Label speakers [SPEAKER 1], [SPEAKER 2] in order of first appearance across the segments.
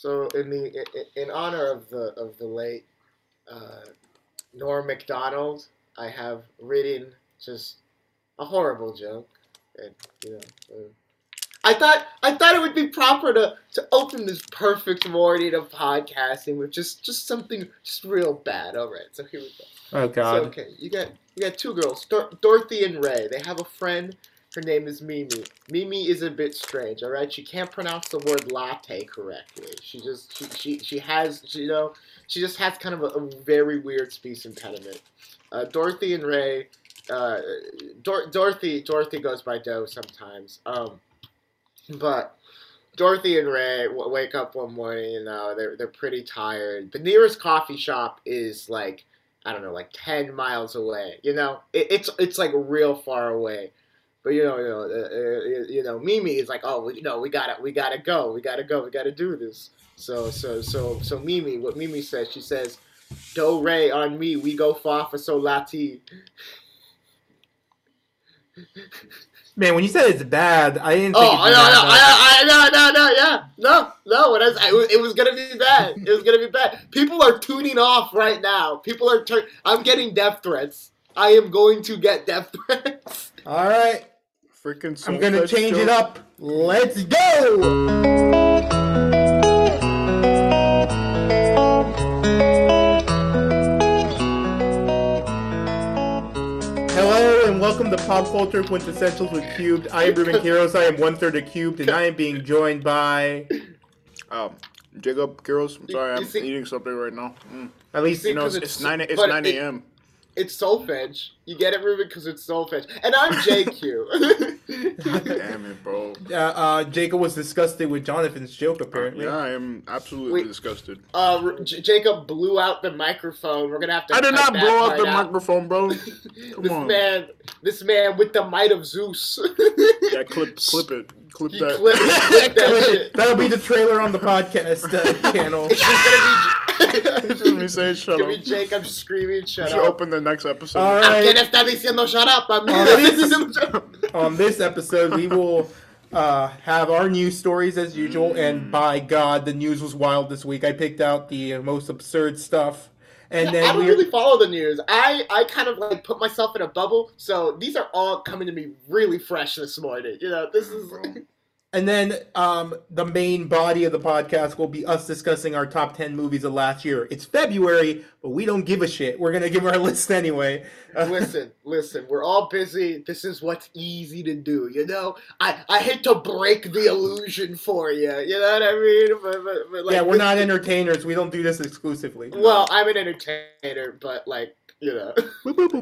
[SPEAKER 1] So in the in, in honor of the of the late uh, Norm Macdonald, I have written just a horrible joke, and you know. I thought I thought it would be proper to, to open this perfect morning of podcasting with just just something just real bad. All right, so here we go.
[SPEAKER 2] Oh God.
[SPEAKER 1] So, okay, you got you got two girls, Dor- Dorothy and Ray. They have a friend. Her name is Mimi. Mimi is a bit strange. All right, she can't pronounce the word latte correctly. She just she she, she has she, you know she just has kind of a, a very weird speech impediment. Uh, Dorothy and Ray. Uh, Dor- Dorothy Dorothy goes by Doe sometimes. Um, but Dorothy and Ray w- wake up one morning, you know, they're, they're pretty tired. The nearest coffee shop is like, I don't know, like 10 miles away. You know, it, it's it's like real far away. But you know, you know, uh, uh, you know, Mimi is like, oh, you know, we gotta, we gotta go, we gotta go, we gotta do this. So, so, so, so, Mimi, what Mimi says, she says, "Do Ray on me, we go far for so lati."
[SPEAKER 2] Man, when you said it's bad, I didn't.
[SPEAKER 1] Oh, no, no. I, I, no, no, no, yeah, no, no. When I, was- I, it was gonna be bad. It was gonna be bad. People are tuning off right now. People are. Tur- I'm getting death threats. I am going to get death threats.
[SPEAKER 2] All right,
[SPEAKER 3] Freaking.
[SPEAKER 2] I'm gonna
[SPEAKER 3] Soulfest
[SPEAKER 2] change it up. Let's go. Hello and welcome to Pop Culture Quintessentials with Qubed. I am Ruben Quiros. I am one third of Qubed, and I am being joined by
[SPEAKER 3] Um, Jacob Quiros. I'm sorry, I'm
[SPEAKER 1] see-
[SPEAKER 3] eating something right now. Mm.
[SPEAKER 2] at least
[SPEAKER 1] see-
[SPEAKER 3] You know, it's it's- nine. It's nine a.m.
[SPEAKER 1] It's Soulfedge. You get it, Ruben, because it's Soulfedge. And I'm JQ.
[SPEAKER 3] Damn it, bro.
[SPEAKER 2] uh, uh, Jacob was disgusted with Jonathan's joke. Apparently,
[SPEAKER 3] Yeah, I am absolutely
[SPEAKER 1] Wait.
[SPEAKER 3] disgusted.
[SPEAKER 1] uh, J- Jacob blew out the microphone. We're gonna have to.
[SPEAKER 3] I did not blow out
[SPEAKER 1] part
[SPEAKER 3] the microphone, bro.
[SPEAKER 1] this
[SPEAKER 3] on.
[SPEAKER 1] man, this man with the might of Zeus.
[SPEAKER 3] Yeah, clip, clip it, clip that.
[SPEAKER 1] clipped, clipped that
[SPEAKER 2] That'll be the trailer on the podcast uh, channel.
[SPEAKER 1] It's just gonna be.
[SPEAKER 3] Just let me say, shut
[SPEAKER 1] Give me
[SPEAKER 3] up.
[SPEAKER 1] Jacob screaming,
[SPEAKER 3] We
[SPEAKER 1] shut
[SPEAKER 3] should
[SPEAKER 1] up.
[SPEAKER 3] open the next episode.
[SPEAKER 2] All
[SPEAKER 1] ¿A
[SPEAKER 2] right.
[SPEAKER 1] quién está diciendo shut up? A mí me
[SPEAKER 2] this
[SPEAKER 1] está
[SPEAKER 2] is-
[SPEAKER 1] diciendo shut up.
[SPEAKER 2] On this episode, we will uh, have our news stories as usual, and by God, the news was wild this week. I picked out the uh, most absurd stuff, and
[SPEAKER 1] I
[SPEAKER 2] then
[SPEAKER 1] don't really follow the news. I, I kind of like put myself in a bubble, so these are all coming to me really fresh this morning. You know, this is mm-hmm.
[SPEAKER 2] And then um, the main body of the podcast will be us discussing our top ten movies of last year. It's February, but we don't give a shit. We're gonna give our list anyway.
[SPEAKER 1] Listen, listen. We're all busy. This is what's easy to do. You know, I, I hate to break the illusion for you. You know what I mean? But, but, but like,
[SPEAKER 2] yeah, we're not entertainers. We don't do this exclusively.
[SPEAKER 1] Well, I'm an entertainer, but like you know,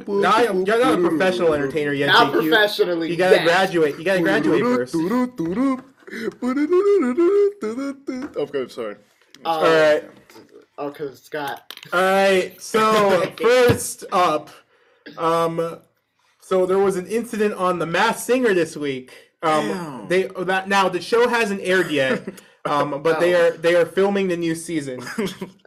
[SPEAKER 2] Not, you're not a professional entertainer yet.
[SPEAKER 1] not
[SPEAKER 2] JQ.
[SPEAKER 1] professionally.
[SPEAKER 2] You gotta
[SPEAKER 1] yes.
[SPEAKER 2] graduate. You gotta graduate first.
[SPEAKER 3] Okay, sorry.
[SPEAKER 1] Uh,
[SPEAKER 2] All right.
[SPEAKER 1] Oh, cause Scott.
[SPEAKER 2] All right. So first up, um, so there was an incident on The Masked Singer this week. Um,
[SPEAKER 3] Damn.
[SPEAKER 2] they that now the show hasn't aired yet, um, but they are they are filming the new season.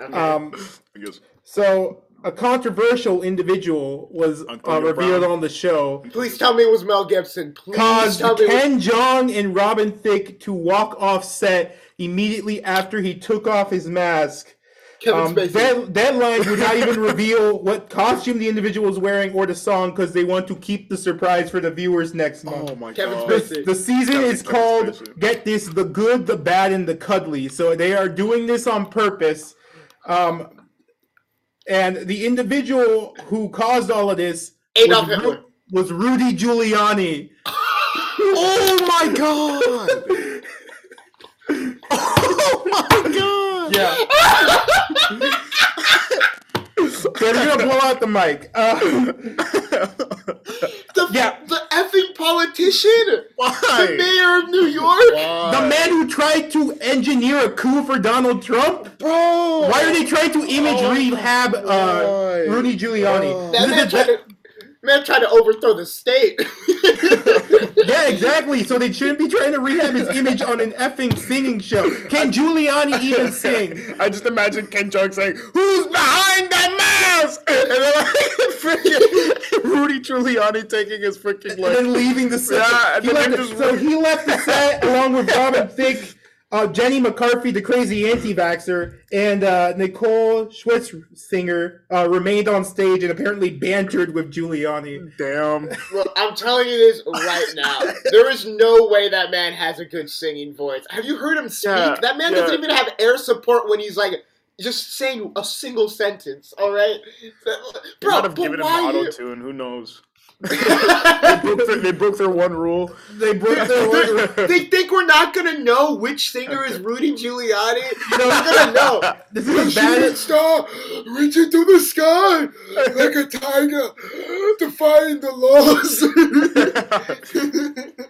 [SPEAKER 1] Okay.
[SPEAKER 2] Um,
[SPEAKER 3] I guess.
[SPEAKER 2] so a controversial individual was uh, revealed
[SPEAKER 3] Brown.
[SPEAKER 2] on the show.
[SPEAKER 1] Please tell me it was Mel Gibson. Please
[SPEAKER 2] caused
[SPEAKER 1] tell me. It was...
[SPEAKER 2] Ken Jeong and Robin Thicke to walk off set immediately after he took off his mask.
[SPEAKER 1] Kevin
[SPEAKER 2] Um,
[SPEAKER 1] Spacey.
[SPEAKER 2] dead, Deadline would not even reveal what costume the individual was wearing or the song because they want to keep the surprise for the viewers next month.
[SPEAKER 3] Oh my
[SPEAKER 1] Kevin
[SPEAKER 3] god.
[SPEAKER 1] Spacey.
[SPEAKER 2] The season
[SPEAKER 3] Kevin
[SPEAKER 2] is called
[SPEAKER 3] Spacey.
[SPEAKER 2] Get This the Good, the Bad, and the Cuddly. So they are doing this on purpose. Um, and the individual who caused all of this
[SPEAKER 1] Adolf
[SPEAKER 2] was,
[SPEAKER 1] Hitler.
[SPEAKER 2] was Rudy Giuliani.
[SPEAKER 3] Oh my god! oh my god!
[SPEAKER 2] Yeah. so you're gonna blow out the mic. Uh,
[SPEAKER 1] The,
[SPEAKER 2] Yeah.
[SPEAKER 1] the effing politician. The mayor of New York.
[SPEAKER 2] the man who tried to engineer a coup for Donald Trump.
[SPEAKER 3] Bro!
[SPEAKER 2] Why are they trying to image
[SPEAKER 3] Oh
[SPEAKER 2] rehab uh, Rudy Giuliani?
[SPEAKER 1] That
[SPEAKER 2] This
[SPEAKER 1] man
[SPEAKER 2] is
[SPEAKER 1] tried, to, man tried to overthrow the state.
[SPEAKER 2] yeah, exactly. So they shouldn't be trying to rehab his image on an effing singing show. Can Giuliani even sing?
[SPEAKER 3] I just imagine Ken Jeong saying, "Who's behind that mask?" And then like freaking Rudy Giuliani taking his freaking
[SPEAKER 2] And then leaving the set.
[SPEAKER 3] Yeah,
[SPEAKER 2] he left the-
[SPEAKER 3] just-
[SPEAKER 2] so he left the set along with Robin Thicke. Uh, Jenny McCarthy, the crazy anti-vaxxer, and uh, Nicole Scherzinger uh, remained on stage and apparently bantered with Giuliani.
[SPEAKER 3] Damn.
[SPEAKER 1] Well, I'm telling you this right now. There is no way that man has a good singing voice. Have you heard him speak?
[SPEAKER 3] Yeah,
[SPEAKER 1] that man
[SPEAKER 3] yeah.
[SPEAKER 1] doesn't even have air support when he's like just saying a single sentence. All right,
[SPEAKER 3] They
[SPEAKER 1] bro.
[SPEAKER 3] might have
[SPEAKER 1] but
[SPEAKER 3] given him
[SPEAKER 1] why
[SPEAKER 3] auto tune. Who knows? They broke, their, they broke their one rule.
[SPEAKER 2] They broke their
[SPEAKER 1] they think we're not gonna know which singer is Rudy Giuliani. No, we're gonna know.
[SPEAKER 2] This is as bad
[SPEAKER 1] star reaching to the sky like a tiger, defying the laws.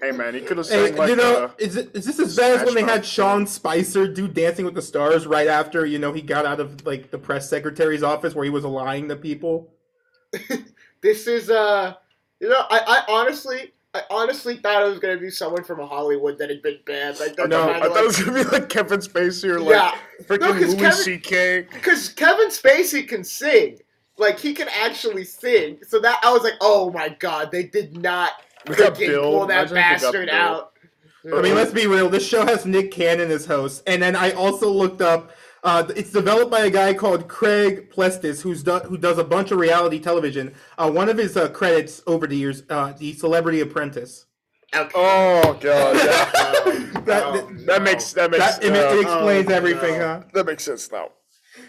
[SPEAKER 3] hey man, he could have
[SPEAKER 2] Hey,
[SPEAKER 3] sang like
[SPEAKER 2] you know,
[SPEAKER 3] uh,
[SPEAKER 2] is, it, is this as bad as when they had Sean Spicer do Dancing with the Stars right after you know he got out of like the press secretary's office where he was lying to people?
[SPEAKER 1] this is uh, you know, I, I honestly. I honestly thought it was gonna be someone from Hollywood that had been banned. Like, they're
[SPEAKER 2] No,
[SPEAKER 3] I thought it was gonna be like Kevin Spacey or like
[SPEAKER 1] yeah,
[SPEAKER 3] freaking
[SPEAKER 1] No,
[SPEAKER 3] Louis C.K.
[SPEAKER 1] because Kevin Spacey can sing. Like he can actually sing. So that I was like, oh my god, they did not freaking pull that
[SPEAKER 3] Imagine if we got
[SPEAKER 1] bastard out.
[SPEAKER 2] I mean, let's be real. This show has Nick Cannon as host, and then I also looked up. Uh, it's developed by a guy called Craig Plestis, who's do, who does a bunch of reality television. Uh, one of his uh, credits over the years, uh, the Celebrity Apprentice.
[SPEAKER 1] Okay.
[SPEAKER 3] Oh god, yeah.
[SPEAKER 1] Oh,
[SPEAKER 2] That-
[SPEAKER 1] no,
[SPEAKER 3] that makes that makes
[SPEAKER 2] That, it, it explains
[SPEAKER 1] Oh,
[SPEAKER 2] everything,
[SPEAKER 1] no.
[SPEAKER 2] huh?
[SPEAKER 3] that makes sense now.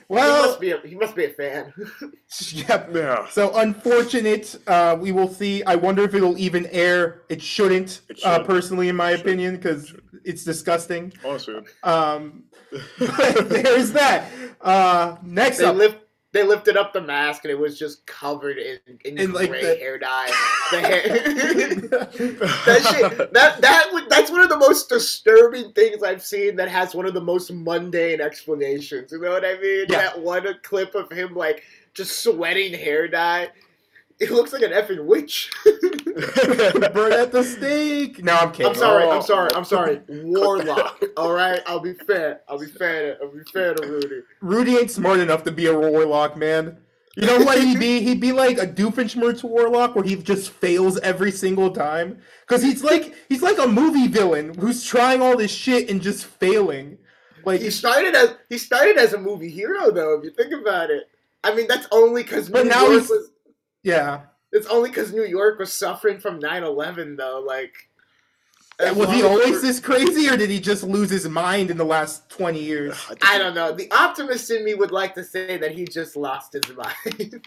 [SPEAKER 1] He
[SPEAKER 2] Well,
[SPEAKER 1] must be a, he must be a fan.
[SPEAKER 2] yep.
[SPEAKER 3] Yeah.
[SPEAKER 2] So unfortunate. Uh, we will see. I wonder if it'll even air. It shouldn't,
[SPEAKER 3] It
[SPEAKER 2] uh, personally, in my opinion, because it's disgusting.
[SPEAKER 3] Honestly.
[SPEAKER 2] Um, but there's that. Uh, next
[SPEAKER 1] they
[SPEAKER 2] up,
[SPEAKER 1] lift they lifted up the mask and it was just covered in, in,
[SPEAKER 2] like,
[SPEAKER 1] gray
[SPEAKER 2] the-
[SPEAKER 1] hair dye. The hair- that shit that that would, that's one of the most disturbing things I've seen that has one of the most mundane explanations. You know what I mean?
[SPEAKER 2] Yeah.
[SPEAKER 1] That one clip of him like just sweating hair dye. It looks like an effing witch.
[SPEAKER 2] burn at the stake. No, I'm kidding.
[SPEAKER 1] I'm sorry.
[SPEAKER 3] Oh.
[SPEAKER 1] I'm sorry. I'm sorry. Warlock. All right. I'll be fair. I'll be fair. To, I'll be fair to Rudy.
[SPEAKER 2] Rudy ain't smart enough to be a warlock, man. You know what he'd be? He'd be like a Doofenshmirtz warlock, where he just fails every single time. Cause he's like he's like a movie villain who's trying all this shit and just failing. Like
[SPEAKER 1] He started as he started as a movie hero, though. If you think about it, I mean that's only because
[SPEAKER 2] But now he's-
[SPEAKER 1] was.
[SPEAKER 2] Yeah.
[SPEAKER 1] It's only because New York was suffering from 9-11, though. Like, as
[SPEAKER 2] Was he always
[SPEAKER 1] we're-
[SPEAKER 2] this crazy, or did he just lose his mind in the last twenty years?
[SPEAKER 1] I don't know. The optimist in me would like to say that he just lost his mind.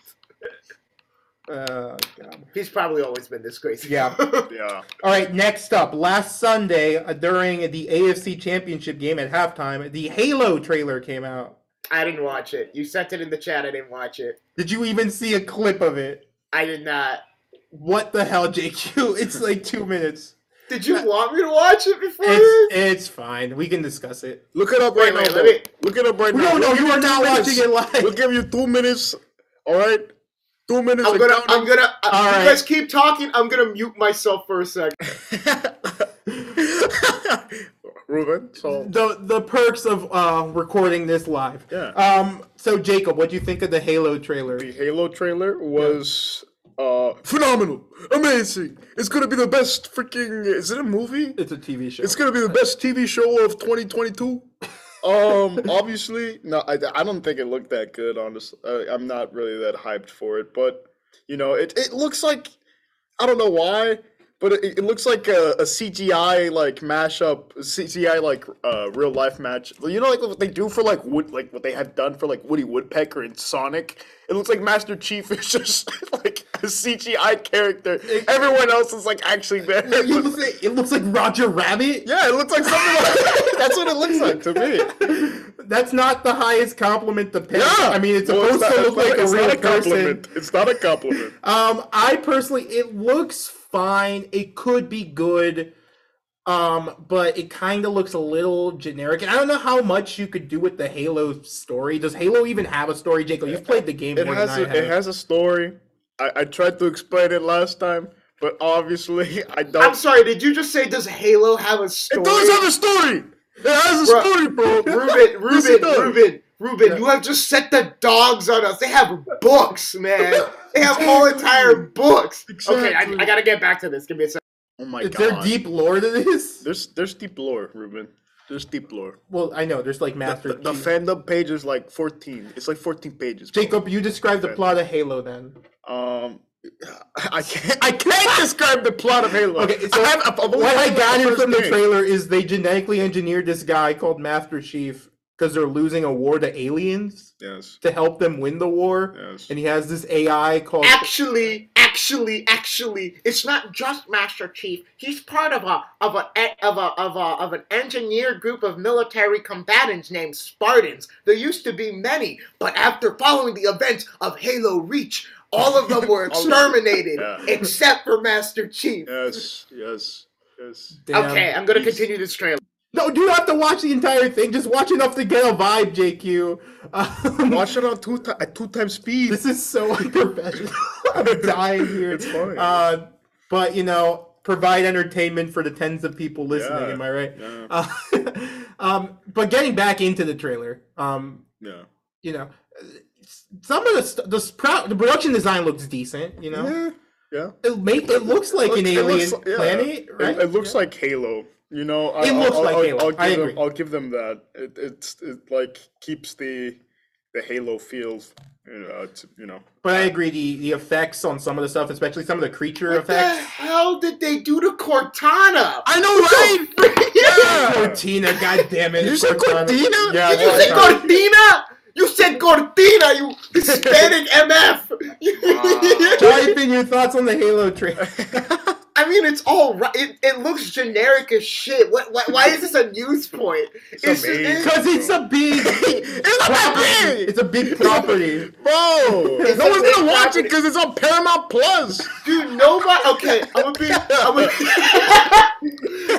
[SPEAKER 2] Uh, God.
[SPEAKER 1] He's probably always been this crazy.
[SPEAKER 2] Yeah.
[SPEAKER 3] Yeah.
[SPEAKER 2] All right, next up, last Sunday uh, during the AFC Championship game at halftime, the Halo trailer came out.
[SPEAKER 1] I didn't watch it. You sent it in the chat. I didn't watch it.
[SPEAKER 2] Did you even see a clip of it?
[SPEAKER 1] I did not.
[SPEAKER 2] What the hell, JQ? It's like two minutes.
[SPEAKER 1] Did you want me to watch it before?
[SPEAKER 2] It's it's fine. We can discuss it.
[SPEAKER 3] Look it up right
[SPEAKER 1] wait,
[SPEAKER 3] now. Look it up right
[SPEAKER 2] No,
[SPEAKER 3] now.
[SPEAKER 2] no,
[SPEAKER 3] We'll
[SPEAKER 2] you are not
[SPEAKER 3] minutes.
[SPEAKER 2] watching it live.
[SPEAKER 3] We'll give you two minutes. All right. Two minutes.
[SPEAKER 1] I'm gonna. I'm gonna. Uh,
[SPEAKER 2] All
[SPEAKER 1] you
[SPEAKER 2] right.
[SPEAKER 1] guys keep talking. I'm gonna mute myself for a second.
[SPEAKER 3] Ruben. So
[SPEAKER 2] The the perks of uh, recording this live.
[SPEAKER 3] Yeah.
[SPEAKER 2] Um. So Jacob, what do you think of the Halo trailer?
[SPEAKER 3] the Halo trailer was uh phenomenal, amazing. It's gonna be the best freaking. Is it a movie?
[SPEAKER 2] It's a TV show.
[SPEAKER 3] It's gonna be the best TV show of 2022. Um, obviously, no, I, I don't think it looked that good. Honestly, uh, I'm not really that hyped for it. But you know, it it looks like I don't know why, but it, it looks like a, a CGI like mashup, CGI like uh, real life match. You know, like what they do for like Wood, like what they have done for like Woody Woodpecker and Sonic. It looks like Master Chief is just like a CGI character. Everyone else is like actually there.
[SPEAKER 2] it, looks like, it looks like Roger Rabbit.
[SPEAKER 3] Yeah, it looks like something like that's what it looks like to me.
[SPEAKER 2] That's not the highest compliment to pay.
[SPEAKER 3] Yeah,
[SPEAKER 2] I mean, it's
[SPEAKER 3] Well,
[SPEAKER 2] supposed
[SPEAKER 3] not-
[SPEAKER 2] to look like a
[SPEAKER 3] it's
[SPEAKER 2] real
[SPEAKER 3] not
[SPEAKER 2] person.
[SPEAKER 3] compliment. It's not a compliment.
[SPEAKER 2] Um, I personally, it looks fine. It could be good. Um, but it kind of looks a little generic, and I don't know how much you could do with the Halo story. Does Halo even have a story, Jacob? You've played the game
[SPEAKER 3] It
[SPEAKER 2] more
[SPEAKER 3] has
[SPEAKER 2] than
[SPEAKER 3] a,
[SPEAKER 2] I have.
[SPEAKER 3] it has a story. I, I tried to explain it last time, but obviously I don't.
[SPEAKER 1] I'm sorry. Did you just say does Halo have a story?
[SPEAKER 3] it does have a story. It has a
[SPEAKER 1] Bruh,
[SPEAKER 3] story, bro.
[SPEAKER 1] Ruben,
[SPEAKER 3] Yes, it
[SPEAKER 1] Ruben,
[SPEAKER 3] does.
[SPEAKER 1] Ruben, Ruben, you have just set the dogs on us. They have books, man. They have whole entire books. Okay, I, I gotta get back to this. Give me a second.
[SPEAKER 3] Oh my
[SPEAKER 2] Is
[SPEAKER 3] god.
[SPEAKER 2] there deep lore to this?
[SPEAKER 3] There's there's deep lore, Ruben. There's deep lore.
[SPEAKER 2] Well, I know there's like Master
[SPEAKER 3] the, the
[SPEAKER 2] Chief.
[SPEAKER 3] fandom page is like 14. It's like 14 pages. bro.
[SPEAKER 2] Jacob, you describe the plot of Halo then.
[SPEAKER 3] Um, I can't. I can't describe the plot of Halo.
[SPEAKER 2] Okay, so
[SPEAKER 3] I have, I've only
[SPEAKER 2] what I
[SPEAKER 3] played
[SPEAKER 2] got here from the trailer is they genetically engineered this guy called Master Chief because they're losing a war to aliens
[SPEAKER 3] Yes.
[SPEAKER 2] to help them win the war.
[SPEAKER 3] Yes.
[SPEAKER 2] And he has this AI called.
[SPEAKER 1] Actually, actually, actually, it's not just Master Chief. He's part of a of a of a of a of an engineered group of military combatants named Spartans. There used to be many, but after following the events of Halo Reach, all of them were
[SPEAKER 3] All of them.
[SPEAKER 1] exterminated
[SPEAKER 3] Yeah.
[SPEAKER 1] except for Master Chief.
[SPEAKER 3] Yes. Yes. Yes.
[SPEAKER 2] Damn.
[SPEAKER 1] Okay, I'm gonna continue this trailer.
[SPEAKER 2] No, you have to watch the entire thing. Just watch enough to get a vibe, JQ. Um,
[SPEAKER 3] Watch it on two ti- at two times speed.
[SPEAKER 2] This is so unprofessional. I'm dying here.
[SPEAKER 3] It's fine.
[SPEAKER 2] Uh, but you know, provide entertainment for the tens of people listening.
[SPEAKER 3] Yeah.
[SPEAKER 2] Am I right?
[SPEAKER 3] Yeah.
[SPEAKER 2] Uh, um, but getting back into the trailer, um,
[SPEAKER 3] yeah.
[SPEAKER 2] you know, some of the st- the, the production design looks decent. You know,
[SPEAKER 3] Yeah. Yeah.
[SPEAKER 2] it make it looks like
[SPEAKER 3] Look-
[SPEAKER 2] an alien
[SPEAKER 3] looks
[SPEAKER 2] planet,
[SPEAKER 3] It-
[SPEAKER 2] right?
[SPEAKER 3] It, looks
[SPEAKER 2] Yeah.
[SPEAKER 3] like Halo. You know, I,
[SPEAKER 2] It
[SPEAKER 3] I'll-
[SPEAKER 2] looks
[SPEAKER 3] I'll,
[SPEAKER 2] like
[SPEAKER 3] I'll,
[SPEAKER 2] Halo.
[SPEAKER 3] I'll give
[SPEAKER 2] I
[SPEAKER 3] them,
[SPEAKER 2] agree.
[SPEAKER 3] I'll give them that. It, it's it like keeps the the Halo feels. You know, it's, you know.
[SPEAKER 2] But I uh, agree. The the effects on some of the stuff, especially some of the creature
[SPEAKER 1] What the
[SPEAKER 2] effects.
[SPEAKER 1] hell did they do to Cortana?
[SPEAKER 3] I know, right? yeah.
[SPEAKER 2] Cortina, god damn it!
[SPEAKER 3] You said Cortina?
[SPEAKER 2] Yeah,
[SPEAKER 1] Did you say. Cortina? You said Cortina, you Hispanic MF.
[SPEAKER 2] Type in your thoughts on the Halo trailer.
[SPEAKER 1] I mean, it's all right. It, it looks generic as shit. What, why, why is this a news point? It's,
[SPEAKER 3] amazing.
[SPEAKER 1] it's-
[SPEAKER 2] Because it's a big.
[SPEAKER 3] It's not that
[SPEAKER 2] property.
[SPEAKER 3] big!
[SPEAKER 2] It's a big property.
[SPEAKER 3] Bro,
[SPEAKER 1] It's
[SPEAKER 3] no one's gonna watch
[SPEAKER 1] property.
[SPEAKER 3] it because it's on Paramount Plus.
[SPEAKER 1] dude, nobody. Okay, I'm gonna be. I'm gonna,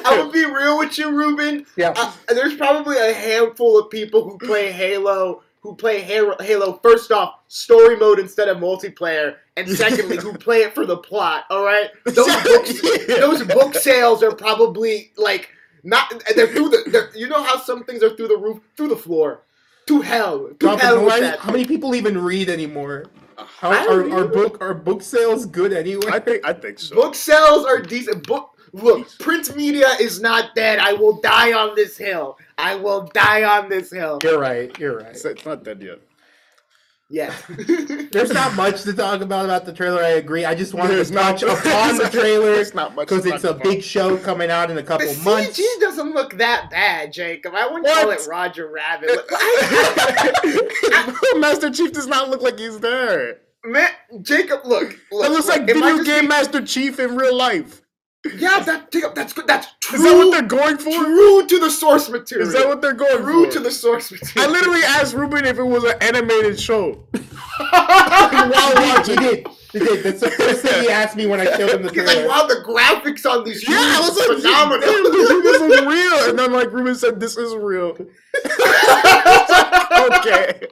[SPEAKER 1] I'm gonna be real with you, Ruben.
[SPEAKER 2] Yeah.
[SPEAKER 1] Uh, there's probably a handful of people who play Halo who play Halo, Halo first off story mode instead of multiplayer, and secondly who play it for the plot. All right, those books,
[SPEAKER 3] Yeah.
[SPEAKER 1] those book sales are probably like not. They're through the. They're, you know how some things are through the roof, through the floor, to hell, to
[SPEAKER 2] God,
[SPEAKER 1] hell
[SPEAKER 2] why- how many people even read anymore? How, are,
[SPEAKER 1] read.
[SPEAKER 2] are book are book sales good anyway?
[SPEAKER 3] I think I think so.
[SPEAKER 1] Book sales are decent. Book look, print media is not dead. I will die on this hill. I will die on this hill.
[SPEAKER 2] You're right. You're right.
[SPEAKER 3] It's, it's not dead yet.
[SPEAKER 1] Yeah.
[SPEAKER 2] There's not much to talk about about the trailer. I agree. I just wanted
[SPEAKER 3] There's
[SPEAKER 2] to
[SPEAKER 3] not-
[SPEAKER 2] touch upon the trailer
[SPEAKER 3] There's not much
[SPEAKER 2] because it's a
[SPEAKER 3] talk
[SPEAKER 2] big show coming out in a
[SPEAKER 1] the
[SPEAKER 2] couple months.
[SPEAKER 1] CG doesn't look that bad, Jacob. I wouldn't
[SPEAKER 3] What?
[SPEAKER 1] call it Roger Rabbit.
[SPEAKER 3] Master Chief does not look like he's there.
[SPEAKER 1] man, Jacob, look. look
[SPEAKER 3] It looks like video game
[SPEAKER 1] being-
[SPEAKER 3] Master Chief in real life.
[SPEAKER 1] Yeah, that Jacob, that's good. That's true.
[SPEAKER 3] Is that what they're going for?
[SPEAKER 1] true to the source material?
[SPEAKER 3] Is that what they're going
[SPEAKER 1] true
[SPEAKER 3] for?
[SPEAKER 1] to the source material.
[SPEAKER 3] I literally asked Ruben if it was an animated show.
[SPEAKER 2] While he did, he did. That's the first thing he asked me when I showed him the
[SPEAKER 1] He's like,
[SPEAKER 2] trailer.
[SPEAKER 1] wow, the graphics on these
[SPEAKER 3] Yeah, I was like,
[SPEAKER 1] is phenomenal.
[SPEAKER 3] Damn, this is real. And then like Ruben said, this is real. okay.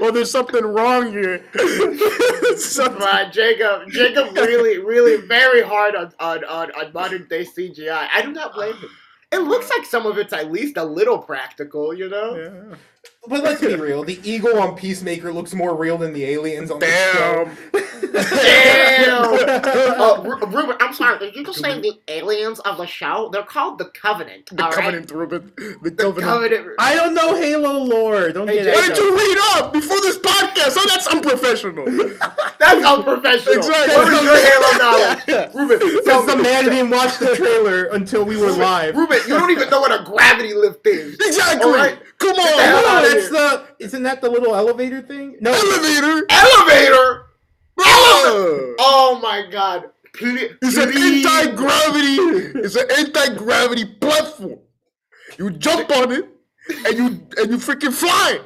[SPEAKER 3] Well, there's something wrong here. Something-
[SPEAKER 1] Right, Jacob. Jacob really, really very hard on, on, on, on modern day CGI. I do not blame him. It looks like some of it's at least a little practical, you know?
[SPEAKER 3] Yeah.
[SPEAKER 2] But let's be real. The eagle on Peacemaker looks more real than the aliens on the show.
[SPEAKER 3] Damn.
[SPEAKER 1] Damn! uh, Ruben, I'm sorry. Did you just say the aliens of the show? They're called the Covenant.
[SPEAKER 3] The
[SPEAKER 1] all right?
[SPEAKER 3] Covenant, Ruben. The
[SPEAKER 1] The
[SPEAKER 3] Covenant.
[SPEAKER 1] Covenant.
[SPEAKER 2] I don't know Halo lore. Don't
[SPEAKER 1] Hey,
[SPEAKER 2] get
[SPEAKER 3] Why
[SPEAKER 2] it.
[SPEAKER 3] did you read up before this podcast? Oh, that's unprofessional.
[SPEAKER 1] That's unprofessional.
[SPEAKER 3] Exactly.
[SPEAKER 1] What is your Halo knowledge? Ruben, tell
[SPEAKER 2] Because the man didn't watch the trailer until we were live.
[SPEAKER 1] Ruben, you don't even know what a gravity lift is.
[SPEAKER 3] exactly.
[SPEAKER 1] All right.
[SPEAKER 3] Come
[SPEAKER 1] Get the
[SPEAKER 3] on.
[SPEAKER 2] No, that's
[SPEAKER 1] here.
[SPEAKER 2] the. Isn't that the little elevator thing? No.
[SPEAKER 3] Elevator.
[SPEAKER 1] Elevator!
[SPEAKER 3] Oh.
[SPEAKER 1] Oh my god. Please,
[SPEAKER 3] It's an anti-gravity. It's an anti-gravity platform. You jump on it, and you and you freaking fly.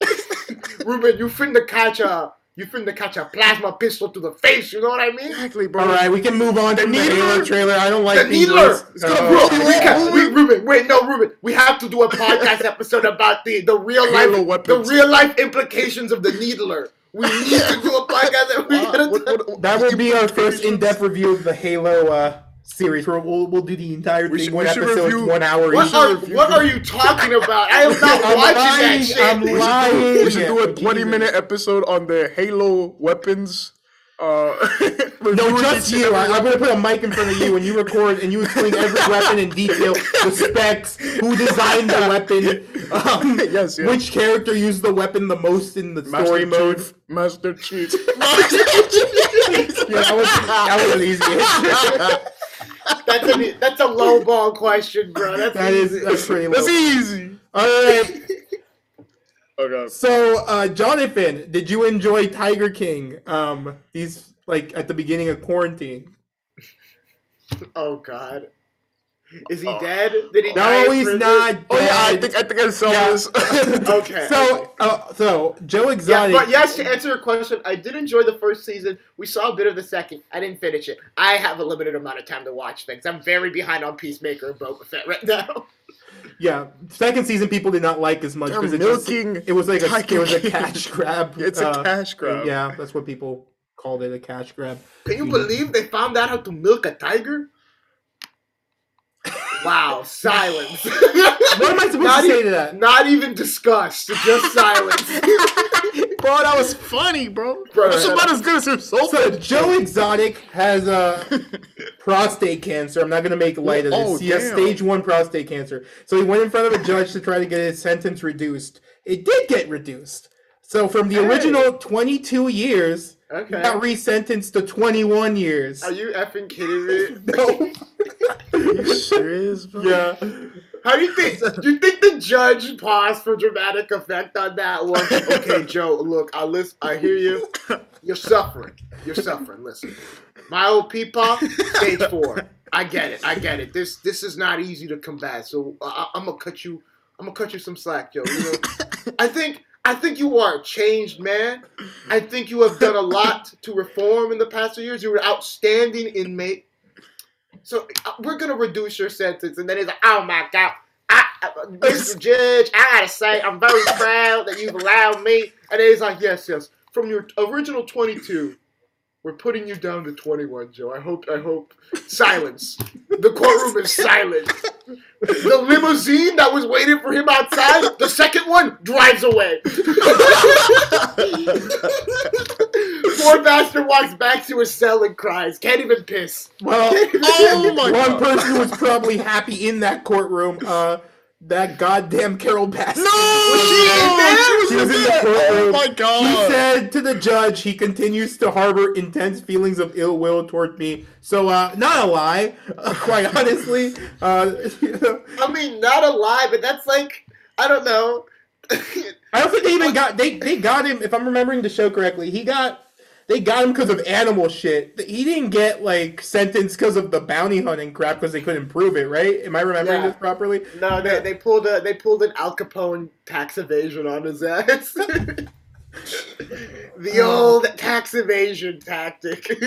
[SPEAKER 1] Ruben, you finna catch a you finna catch a plasma pistol to the face, you know what I mean?
[SPEAKER 3] Exactly, bro.
[SPEAKER 2] All right, we can move on to the
[SPEAKER 3] Needler?
[SPEAKER 2] Halo trailer. I don't
[SPEAKER 1] The
[SPEAKER 2] like these
[SPEAKER 1] needler!
[SPEAKER 2] lists.
[SPEAKER 1] Bro, we can, we, Ruben, wait, no, Ruben. We have to do a podcast episode about the, the real life the real life implications of the needler. We need to do a podcast that we
[SPEAKER 3] what- what-
[SPEAKER 2] that will be our first in-depth review of the Halo uh, series. Where we'll, we'll do the entire
[SPEAKER 3] We
[SPEAKER 2] thing,
[SPEAKER 3] should-
[SPEAKER 2] one episode,
[SPEAKER 3] review-
[SPEAKER 2] one hour.
[SPEAKER 1] What are, what are you talking about? I am not
[SPEAKER 2] I'm
[SPEAKER 1] watching
[SPEAKER 2] lying,
[SPEAKER 1] that shit.
[SPEAKER 2] I'm
[SPEAKER 3] We should,
[SPEAKER 2] lying.
[SPEAKER 3] do, we should do a 20 minute episode on the Halo weapons Uh,
[SPEAKER 2] No, just you. I, I'm gonna put a mic in front of you and you record and you explain every weapon in detail, the specs, who designed the weapon, um,
[SPEAKER 3] Yes, yes.
[SPEAKER 2] which character used the weapon the most in the story
[SPEAKER 3] Master
[SPEAKER 2] mode.
[SPEAKER 3] Chief, Master Chief.
[SPEAKER 2] Yeah, that was that was an easy.
[SPEAKER 1] That's a that's a low ball question, bro. That's
[SPEAKER 2] that
[SPEAKER 1] easy.
[SPEAKER 2] is that's pretty low.
[SPEAKER 3] That's easy.
[SPEAKER 2] All right.
[SPEAKER 3] Okay.
[SPEAKER 2] So, uh, Jonathan, did you enjoy Tiger King? Um, these like at the beginning of quarantine.
[SPEAKER 1] Oh God, is he
[SPEAKER 3] Oh.
[SPEAKER 1] dead? Did he? die
[SPEAKER 2] No,
[SPEAKER 1] in
[SPEAKER 2] he's
[SPEAKER 1] prison?
[SPEAKER 2] not.
[SPEAKER 3] Oh yeah, I think I think I saw
[SPEAKER 2] Yeah.
[SPEAKER 3] this.
[SPEAKER 1] Okay.
[SPEAKER 2] So, uh, so Joe
[SPEAKER 1] Yeah,
[SPEAKER 2] Exotic.
[SPEAKER 1] but yes, to answer your question, I did enjoy the first season. We saw a bit of the second. I didn't finish it. I have a limited amount of time to watch things. I'm very behind on Peacemaker and Boba Fett right now.
[SPEAKER 2] Yeah, second season people did not like as much because it, just-
[SPEAKER 3] milking
[SPEAKER 2] it was like a, it was a cash grab.
[SPEAKER 3] it's a
[SPEAKER 2] uh,
[SPEAKER 3] cash grab.
[SPEAKER 2] Yeah, that's what people called it, a cash grab.
[SPEAKER 1] Can you believe they found out how to milk a tiger? Wow, silence.
[SPEAKER 2] What am I supposed
[SPEAKER 1] Not
[SPEAKER 2] to say
[SPEAKER 1] e-
[SPEAKER 2] to that?
[SPEAKER 1] Not even discussed, just silence.
[SPEAKER 3] Bro, that was funny, bro.
[SPEAKER 1] Bro,
[SPEAKER 3] That's about
[SPEAKER 1] up.
[SPEAKER 3] as good as your soul.
[SPEAKER 2] So Joe Exotic has uh, prostate cancer. I'm not gonna make light of this.
[SPEAKER 3] Oh,
[SPEAKER 2] he has stage one prostate cancer. So he went in front of a judge to try to get his sentence reduced. It did get reduced. So from the
[SPEAKER 1] Hey.
[SPEAKER 2] original 22 years,
[SPEAKER 1] Okay.
[SPEAKER 2] got resentenced to 21 years.
[SPEAKER 1] Are you effing kidding me?
[SPEAKER 2] No.
[SPEAKER 3] you serious, bro?
[SPEAKER 2] yeah.
[SPEAKER 1] How do you think? Do you think the judge paused for dramatic effect on that one? Okay, Joe. Look, I listen. I hear you. You're suffering. You're suffering. Listen, my old peepaw, stage four. I get it. I get it. This this is not easy to combat. So uh, I, I'm gonna cut you. I'm gonna cut you some slack, Joe. You know, I think I think you are a changed man. I think you have done a lot to reform in the past few years. You were an outstanding inmate. So uh, we're gonna reduce your sentence, and then he's like, "Oh my God, I, uh, Mr. Judge, I gotta say, I'm very proud that you've allowed me." And then he's like, "Yes, yes, from your original 22, we're putting you down to 21, Joe. I hope, I hope." Silence. The courtroom is silent. The limousine that was waiting for him outside, the second one drives away. Poor bastard walks back to his cell and cries. Can't even piss.
[SPEAKER 2] Well,
[SPEAKER 3] Oh my
[SPEAKER 2] one
[SPEAKER 3] God.
[SPEAKER 2] person was probably happy in that courtroom. Uh, that goddamn Carole Baskin.
[SPEAKER 3] No,
[SPEAKER 1] she in there?
[SPEAKER 3] She
[SPEAKER 2] She
[SPEAKER 3] was
[SPEAKER 2] was
[SPEAKER 3] in
[SPEAKER 2] in the
[SPEAKER 3] Oh
[SPEAKER 2] courtroom.
[SPEAKER 3] my God, He
[SPEAKER 2] said to the judge he continues to harbor intense feelings of ill will toward me. So, uh, not a lie, uh, quite honestly. Uh,
[SPEAKER 1] I mean, not a lie, but that's like, I don't know.
[SPEAKER 2] I don't think they even got they they got him. If I'm remembering the show correctly, he got they got him because of animal shit. He didn't get like sentenced because of the bounty hunting crap because they couldn't prove it. Right? Am I remembering
[SPEAKER 1] Yeah.
[SPEAKER 2] this properly?
[SPEAKER 1] no, they, they pulled a they pulled an Al Capone tax evasion on his ass. the oh. old tax evasion tactic.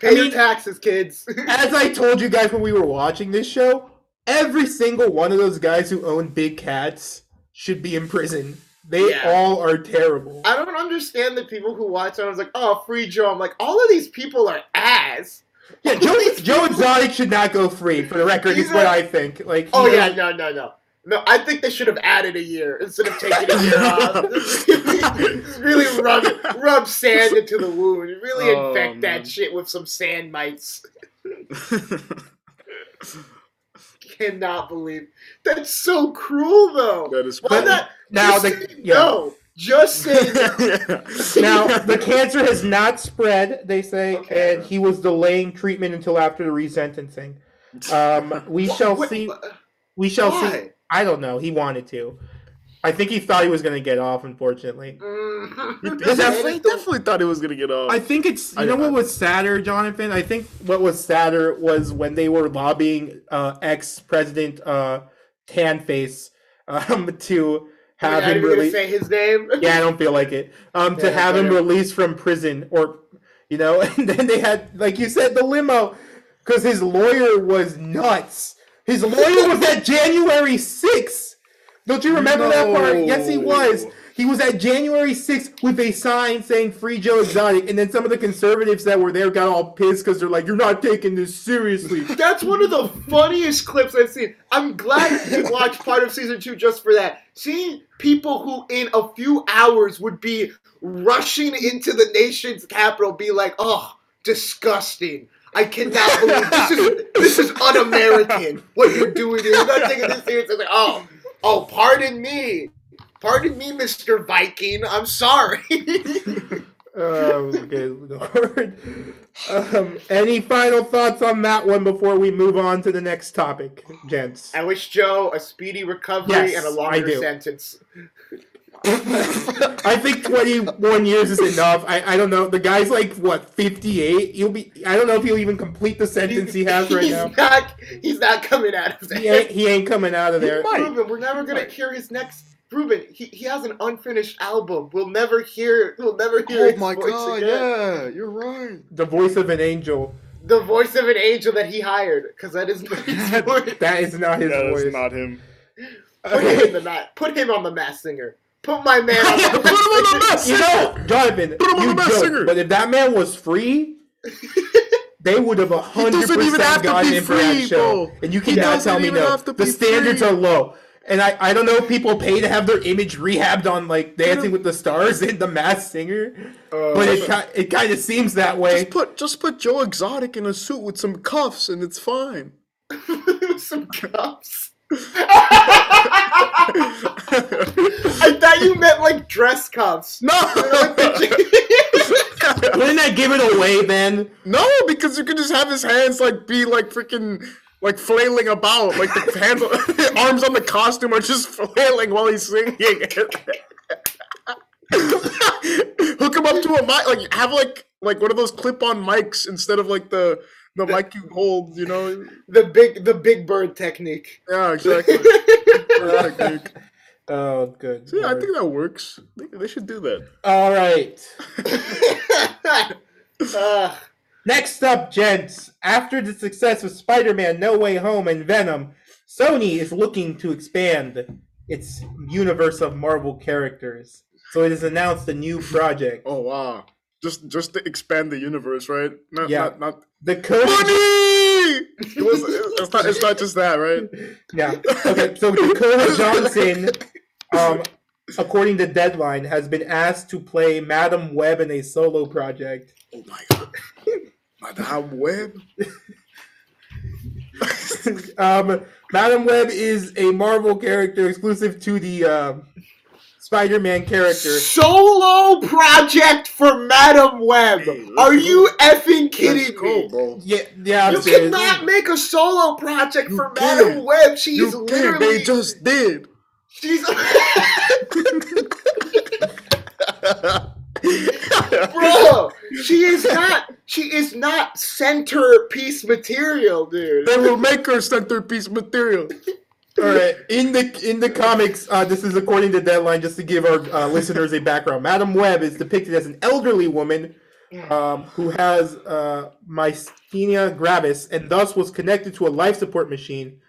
[SPEAKER 1] Pay
[SPEAKER 2] I
[SPEAKER 1] your taxes, kids.
[SPEAKER 2] As I told you guys when we were watching this show, every single one of those guys who own big cats should be in prison. They
[SPEAKER 1] Yeah.
[SPEAKER 2] all are terrible.
[SPEAKER 1] I don't understand the people who watch it. I was like, oh, free Joe. I'm like, all of these people are ass.
[SPEAKER 2] Yeah, Joe, Joe Exotic should not go free. For the record, is what I think. Like,
[SPEAKER 1] Oh
[SPEAKER 2] he-
[SPEAKER 1] yeah, no, no, no. No, I think they should have added a year instead of taking a year off. Just really rub rub sand into the wound. Really
[SPEAKER 3] Oh,
[SPEAKER 1] infect
[SPEAKER 3] man.
[SPEAKER 1] that shit with some sand mites. Cannot believe that's so cruel though.
[SPEAKER 3] that is
[SPEAKER 1] Why
[SPEAKER 2] But
[SPEAKER 1] not?
[SPEAKER 2] now
[SPEAKER 1] just
[SPEAKER 2] the-
[SPEAKER 1] say
[SPEAKER 2] yeah.
[SPEAKER 1] no. Just say no.
[SPEAKER 2] now the cancer has not spread. They say,
[SPEAKER 1] Okay.
[SPEAKER 2] and he was delaying treatment until after the resentencing. Um, we shall
[SPEAKER 1] Wait,
[SPEAKER 2] see. We shall see. I don't know. He wanted to. I think he thought he was going to get off. Unfortunately,
[SPEAKER 1] Mm.
[SPEAKER 3] He definitely, definitely thought he was gonna get off.
[SPEAKER 2] I think it's. You
[SPEAKER 3] I-
[SPEAKER 2] know what was sadder, Jonathan? I think what was sadder was when they were lobbying uh, ex-president uh, Tanface um, to have
[SPEAKER 1] You're
[SPEAKER 2] him
[SPEAKER 1] even gonna
[SPEAKER 2] released.
[SPEAKER 1] say his name.
[SPEAKER 2] yeah, I don't feel like it. Um, to have him released from prison, or you know, and then they had, like you said, the limo, because his lawyer was nuts. His lawyer was at January sixth. Don't you remember that part? Yes, he was. He was at January 6th with a sign saying "Free Joe Exotic," and then some of the conservatives that were there got all pissed because they're like, "You're not taking this seriously."
[SPEAKER 1] That's one of the funniest clips I've seen. I'm glad you watched part of season two just for that. Seeing people who in a few hours would be rushing into the nation's capital be like, oh, disgusting. I cannot believe this is this is un-American. What you're doing here. You're not taking this seriously. Like, oh, oh, pardon me. Pardon me, Mr. Viking. I'm sorry.
[SPEAKER 2] Oh, good. Um, any final thoughts on that one before we move on to the next topic, gents?
[SPEAKER 1] I wish Joe a speedy recovery
[SPEAKER 2] Yes,
[SPEAKER 1] and a longer
[SPEAKER 2] do.
[SPEAKER 1] sentence.
[SPEAKER 2] I think 21 years is enough. I, I don't know. The guy's like, what, 58? He'll be, I don't know if he'll even complete the sentence he has right
[SPEAKER 1] he's
[SPEAKER 2] now.
[SPEAKER 1] Not, he's not coming out of there.
[SPEAKER 2] He ain't, he ain't coming out of there.
[SPEAKER 3] might.
[SPEAKER 1] Ruben, we're never gonna hear his next. Ruben, he, he has an unfinished album. We'll never hear. We'll never oh hear
[SPEAKER 3] Oh
[SPEAKER 1] his
[SPEAKER 3] my
[SPEAKER 1] voice
[SPEAKER 3] god,
[SPEAKER 1] again.
[SPEAKER 3] yeah, you're right.
[SPEAKER 2] The voice of an angel.
[SPEAKER 1] The voice of an angel that he hired, because that is not his voice.
[SPEAKER 2] That is not his
[SPEAKER 3] Yeah,
[SPEAKER 2] voice.
[SPEAKER 3] that's not him.
[SPEAKER 1] Put him in the ma- Put him on the Mass Singer. Put my man on the
[SPEAKER 3] Put him on the
[SPEAKER 1] Mass
[SPEAKER 2] You know, Jonathan,
[SPEAKER 3] Put him on
[SPEAKER 2] you
[SPEAKER 3] the Masked
[SPEAKER 2] joke,
[SPEAKER 3] Singer.
[SPEAKER 2] but if that man was free, they would have a hundred
[SPEAKER 3] doesn't even
[SPEAKER 2] percent
[SPEAKER 3] have to
[SPEAKER 2] gotten
[SPEAKER 3] be
[SPEAKER 2] in for that
[SPEAKER 3] free,
[SPEAKER 2] show.
[SPEAKER 3] bro.
[SPEAKER 2] And you
[SPEAKER 3] He
[SPEAKER 2] cannot
[SPEAKER 3] doesn't
[SPEAKER 2] tell me
[SPEAKER 3] even
[SPEAKER 2] no.
[SPEAKER 3] have to
[SPEAKER 2] The
[SPEAKER 3] be
[SPEAKER 2] standards
[SPEAKER 3] free.
[SPEAKER 2] are low. And I, I don't know if people pay to have their image rehabbed on like Dancing with the Stars and The Masked Singer,
[SPEAKER 1] Uh,
[SPEAKER 2] but it ki- it kind of seems that way.
[SPEAKER 3] Just put just put Joe Exotic in a suit with some cuffs and it's fine.
[SPEAKER 1] some cups. I thought you meant like dress cups.
[SPEAKER 3] no,
[SPEAKER 1] Like the-
[SPEAKER 2] Wouldn't that give it away then?
[SPEAKER 3] no, because you could just have his hands like be like freaking like flailing about, like the hands, arms on the costume are just flailing while he's singing. Hook him up to a mic, like have like like one of those clip-on mics instead of like the the mic you hold. You know?
[SPEAKER 1] the big the big bird technique.
[SPEAKER 3] Yeah, exactly. Technique.
[SPEAKER 2] Oh, good.
[SPEAKER 3] So, yeah, I think that works. They, they should do that.
[SPEAKER 2] All right.
[SPEAKER 1] Ugh.
[SPEAKER 2] Next up, gents. After the success of Spider-Man: No Way Home and Venom, Sony is looking to expand its universe of Marvel characters. So it has announced a new project.
[SPEAKER 3] Oh wow! Just just to expand the universe, right? Not,
[SPEAKER 2] Yeah.
[SPEAKER 3] Not, not
[SPEAKER 2] The Code.
[SPEAKER 3] money. It was, it's not. It's not just that, right?
[SPEAKER 2] Yeah. Okay. So Dakota Johnson, um, according to Deadline, has been asked to play Madame Web in a solo project.
[SPEAKER 3] Oh my god! Madame Web.
[SPEAKER 2] um, Madame Web is a Marvel character exclusive to the um, Spider-Man character.
[SPEAKER 1] Solo project for Madame Web. Are you effing kidding
[SPEAKER 3] go,
[SPEAKER 1] me?
[SPEAKER 3] bro.
[SPEAKER 2] Yeah, yeah. I'm
[SPEAKER 1] You
[SPEAKER 2] serious.
[SPEAKER 1] cannot make a solo project
[SPEAKER 3] You
[SPEAKER 1] for
[SPEAKER 3] can't.
[SPEAKER 1] Madame Web. She's
[SPEAKER 3] You can't.
[SPEAKER 1] literally
[SPEAKER 3] They just did.
[SPEAKER 1] she's bro. She is not. She is not centerpiece material, dude.
[SPEAKER 3] they will make her centerpiece material.
[SPEAKER 2] All right. In the in the comics, uh, this is according to Deadline. Just to give our uh, listeners a background, Madame Web is depicted as an elderly woman um, who has uh, myasthenia gravis and thus was connected to a life support machine.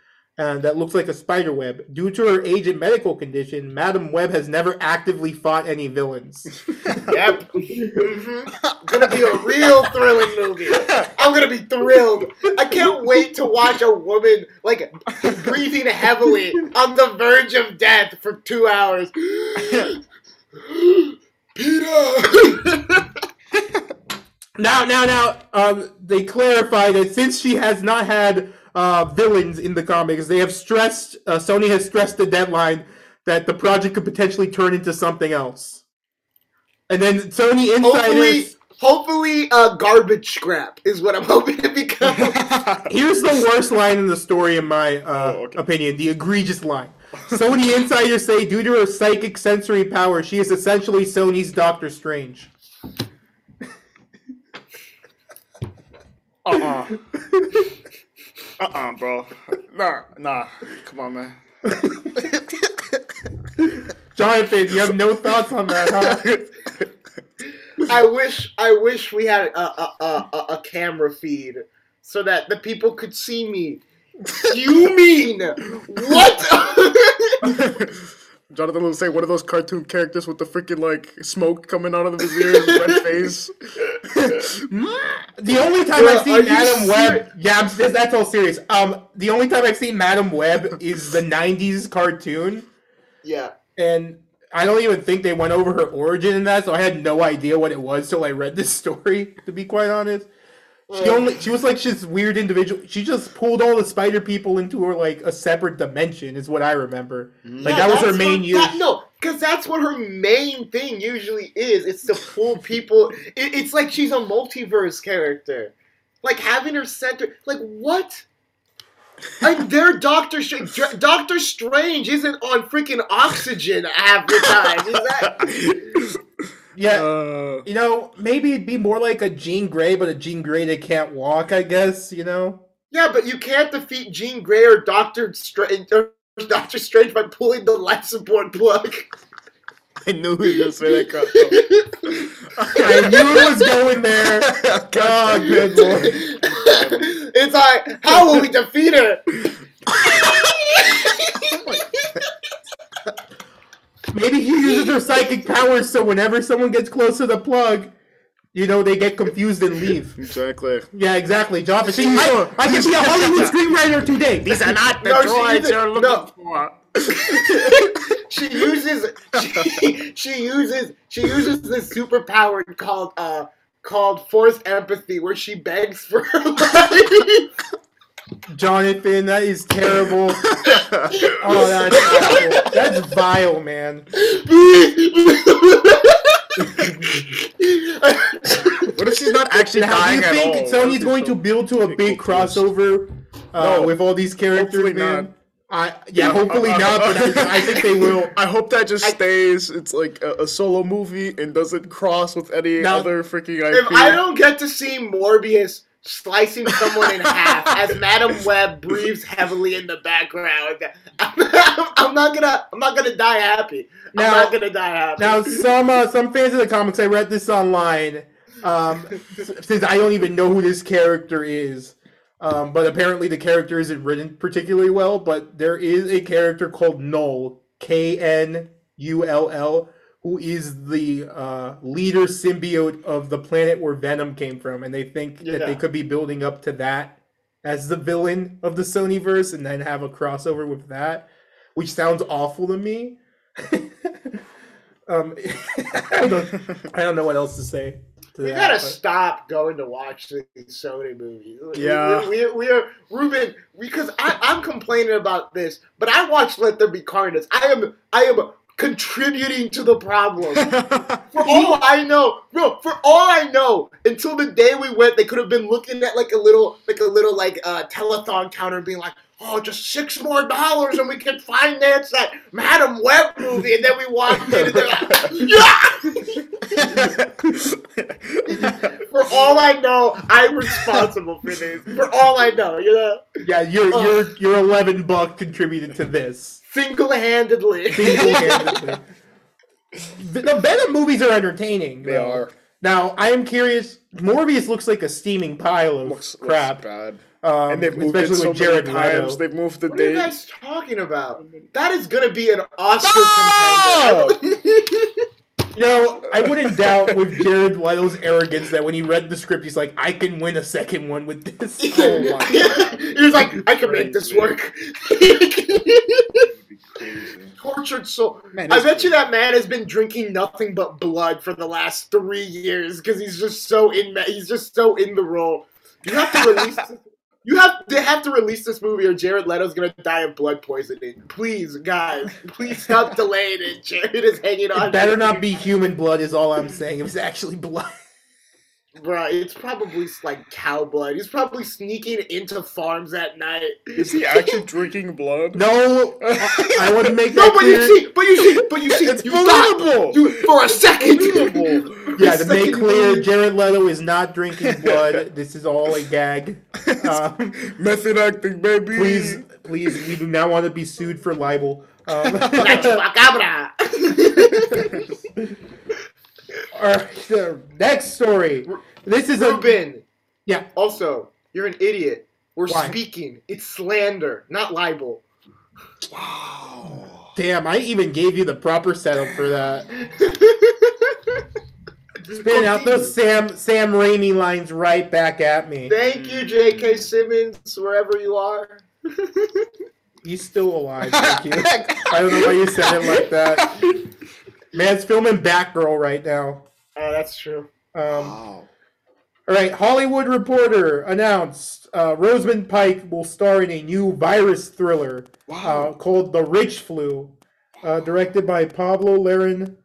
[SPEAKER 2] And that looks like a spider web. Due to her age and medical condition, Madame Web has never actively fought any villains.
[SPEAKER 1] Yep. Mhm. Gonna be a real thrilling movie. I'm gonna be thrilled. I can't wait to watch a woman like breathing heavily on the verge of death for two hours. Peter.
[SPEAKER 2] Now, now, now, um, they clarify that since she has not had uh, villains in the comics, they have stressed, uh, Sony has stressed the deadline that the project could potentially turn into something else. And then Sony
[SPEAKER 1] hopefully,
[SPEAKER 2] insiders.
[SPEAKER 1] hopefully, uh, garbage scrap is what I'm hoping to become.
[SPEAKER 2] Here's the worst line in the story, in my uh,
[SPEAKER 3] Oh, okay.
[SPEAKER 2] opinion, the egregious line. Sony insiders say due to her psychic sensory power, she is essentially Sony's Doctor Strange.
[SPEAKER 3] Uh uh. Uh uh, bro. Nah, nah. Come on, man.
[SPEAKER 2] Jonathan, you have no thoughts on that, huh?
[SPEAKER 1] I wish I wish we had a a, a, a a camera feed so that the people could see me. You mean what?
[SPEAKER 3] Jonathan will say one of those cartoon characters with the freaking like smoke coming out of his ears, red face.
[SPEAKER 2] The only time
[SPEAKER 1] Bruh,
[SPEAKER 2] I've seen Madame Web, yeah, I'm, that's that's all serious. Um, the only time I've seen Madame Web is the '90s cartoon,
[SPEAKER 1] Yeah.
[SPEAKER 2] and I don't even think they went over her origin in that, so I had no idea what it was till I read this story. To be quite honest, she only she was like this weird individual. She just pulled all the spider people into her like a separate dimension, is what I remember. Mm-hmm. Like
[SPEAKER 1] Yeah,
[SPEAKER 2] that was her main use.
[SPEAKER 1] that- no, because that's what her main thing usually is. It's to pull people. It, it's like she's a multiverse character. Like having her center. Like what? Like their Doctor Strange. Doctor Strange isn't on freaking oxygen half the time. Is that?
[SPEAKER 2] Yeah,
[SPEAKER 3] Uh,
[SPEAKER 2] you know, maybe it'd be more like a Jean Grey, but a Jean Grey that can't walk. I guess you know.
[SPEAKER 1] Yeah, but you can't defeat Jean Grey or Doctor Strange. Or Doctor Strange by pulling the life support plug.
[SPEAKER 3] I knew he was gonna say that. crap.
[SPEAKER 2] I knew it was going there. God, good lord.
[SPEAKER 1] it's like, how will we defeat her?
[SPEAKER 2] Maybe he uses her psychic powers so whenever someone gets close to the plug, you know, they get confused and leave.
[SPEAKER 3] Exactly.
[SPEAKER 2] Yeah, exactly. Jonathan, see, I, I can be a Hollywood screenwriter today.
[SPEAKER 3] These are not the
[SPEAKER 1] No,
[SPEAKER 3] droids
[SPEAKER 1] either-
[SPEAKER 3] you're looking
[SPEAKER 1] no.
[SPEAKER 3] for.
[SPEAKER 1] she uses she, she uses she uses this superpower called uh called forced empathy where she begs for her life.
[SPEAKER 2] Jonathan, that is terrible. Oh, that's awful. That's vile, man.
[SPEAKER 3] What if she's not actually
[SPEAKER 2] Now, do
[SPEAKER 3] dying
[SPEAKER 2] you
[SPEAKER 3] at all?
[SPEAKER 2] think Sony's going to build to a big crossover uh,
[SPEAKER 3] No.
[SPEAKER 2] with all these characters, man?
[SPEAKER 3] not.
[SPEAKER 2] I, yeah, hopefully not, but I, I think they will.
[SPEAKER 3] I hope that just
[SPEAKER 1] I-
[SPEAKER 3] stays. It's like a, a solo movie and doesn't cross with any
[SPEAKER 2] Now-
[SPEAKER 3] other freaking IP.
[SPEAKER 1] if I don't get to see Morbius slicing someone in half as Madame Web breathes heavily in the background, I'm not, I'm not gonna I'm not gonna die happy.
[SPEAKER 2] Now-
[SPEAKER 1] I'm not gonna die happy.
[SPEAKER 2] Now, some uh, some fans of the comics, I read this online. Um, since I don't even know who this character is, um, but apparently the character isn't written particularly well. But there is a character called Null, K N U L L, who is the uh, leader symbiote of the planet where Venom came from, and they think that they could be building up to that as the villain of the Sonyverse, and then have a crossover with that, which sounds awful to me. um, I, don't, I don't know what else to say. To
[SPEAKER 1] We
[SPEAKER 2] that,
[SPEAKER 1] gotta
[SPEAKER 2] but-
[SPEAKER 1] stop going to watch these Sony movies.
[SPEAKER 3] Yeah.
[SPEAKER 1] we, we, we are Ruben because I, I'm complaining about this, but I watched Let There Be Carnage. I am I am contributing to the problem. For all I know, bro, for all I know, until the day we went, they could have been looking at like a little, like a little, like uh, telethon counter, and being like, "Oh, just six more dollars, and we can finance that Madame Web movie." And then we walked in, and they're like, "Yeah!" For all I know, I'm responsible for this. For all I know, you know,
[SPEAKER 2] yeah, your
[SPEAKER 1] Ugh.
[SPEAKER 2] your your eleven buck contributed to this
[SPEAKER 1] single-handedly.
[SPEAKER 2] single-handedly. the, the Venom movies are entertaining.
[SPEAKER 3] they
[SPEAKER 2] though.
[SPEAKER 3] are.
[SPEAKER 2] Now I am curious. Morbius looks like a steaming pile of
[SPEAKER 3] Looks, looks
[SPEAKER 2] crap,
[SPEAKER 3] bad.
[SPEAKER 2] um,
[SPEAKER 3] And they've moved it
[SPEAKER 2] especially
[SPEAKER 3] so
[SPEAKER 2] with Jared
[SPEAKER 3] many times.
[SPEAKER 2] Leto.
[SPEAKER 3] They've moved the
[SPEAKER 1] What are you guys talking about? That is gonna be an Oscar
[SPEAKER 3] Stop!
[SPEAKER 1] contender.
[SPEAKER 2] You know, I wouldn't doubt with Jared Leto's arrogance that when he read the script, he's like, "I can win a second one with this." Oh my
[SPEAKER 1] he was like, I can make this work. Tortured soul.
[SPEAKER 3] Man,
[SPEAKER 1] I bet you that man has been drinking nothing but blood for the last three years because he's just so in. He's just so in the role. You have to release. You have they have to release this movie or Jared Leto's gonna die of blood poisoning. Please, guys, please stop delaying it. Jared is hanging on.
[SPEAKER 2] It better not be human blood, is all I'm saying. It was actually blood.
[SPEAKER 1] Bro, it's probably like cow blood. He's probably sneaking into farms at night.
[SPEAKER 3] Is he actually drinking blood?
[SPEAKER 2] No, I, I want to make
[SPEAKER 1] No,
[SPEAKER 2] that
[SPEAKER 1] but
[SPEAKER 2] clear.
[SPEAKER 1] you see, but you see, but you see,
[SPEAKER 3] It's
[SPEAKER 1] you thought you for a second.
[SPEAKER 2] Yeah, to make clear, Jared Leto is not drinking blood. This is all a gag. Um,
[SPEAKER 3] Method acting, baby.
[SPEAKER 2] please, please, we do not want to be sued for libel. Um,
[SPEAKER 1] Chupacabra.
[SPEAKER 2] all right, next story. This is a
[SPEAKER 1] Ruben.
[SPEAKER 2] Yeah.
[SPEAKER 1] Also, you're an idiot. We're
[SPEAKER 2] Why?
[SPEAKER 1] speaking. It's slander, not libel.
[SPEAKER 3] Wow.
[SPEAKER 2] Damn, I even gave you the proper setup for that. Spin out those Sam Sam Raimi lines right back at me.
[SPEAKER 1] Thank you, J.K. Simmons, wherever you are.
[SPEAKER 2] He's still alive. Thank you. I don't know why you said it like that. Man's filming Batgirl right now.
[SPEAKER 1] Oh, that's true.
[SPEAKER 2] Um,
[SPEAKER 3] Wow.
[SPEAKER 2] all right, Hollywood Reporter announced uh, Rosamund Pike will star in a new virus thriller uh, called The Rich Flu, uh, directed by Pablo Larraín.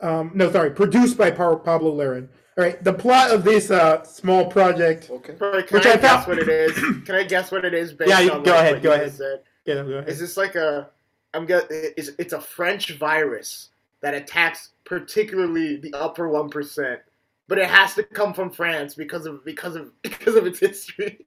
[SPEAKER 2] Um, no, sorry, produced by Pa- Pablo Larraín. All right, the plot of this uh, small project.
[SPEAKER 3] okay.
[SPEAKER 1] Can
[SPEAKER 2] Which
[SPEAKER 1] I,
[SPEAKER 2] I
[SPEAKER 1] guess
[SPEAKER 2] found-
[SPEAKER 1] what it is? Can I guess what it is? Based
[SPEAKER 2] Yeah, you-
[SPEAKER 1] on
[SPEAKER 2] go
[SPEAKER 1] like,
[SPEAKER 2] ahead,
[SPEAKER 1] what
[SPEAKER 2] go
[SPEAKER 1] you
[SPEAKER 2] ahead.
[SPEAKER 1] just Said?
[SPEAKER 2] Yeah, go ahead.
[SPEAKER 1] Is this like a? I'm gonna. It's it's a French virus that attacks particularly the upper one percent, but it has to come from France because of because of because of its history.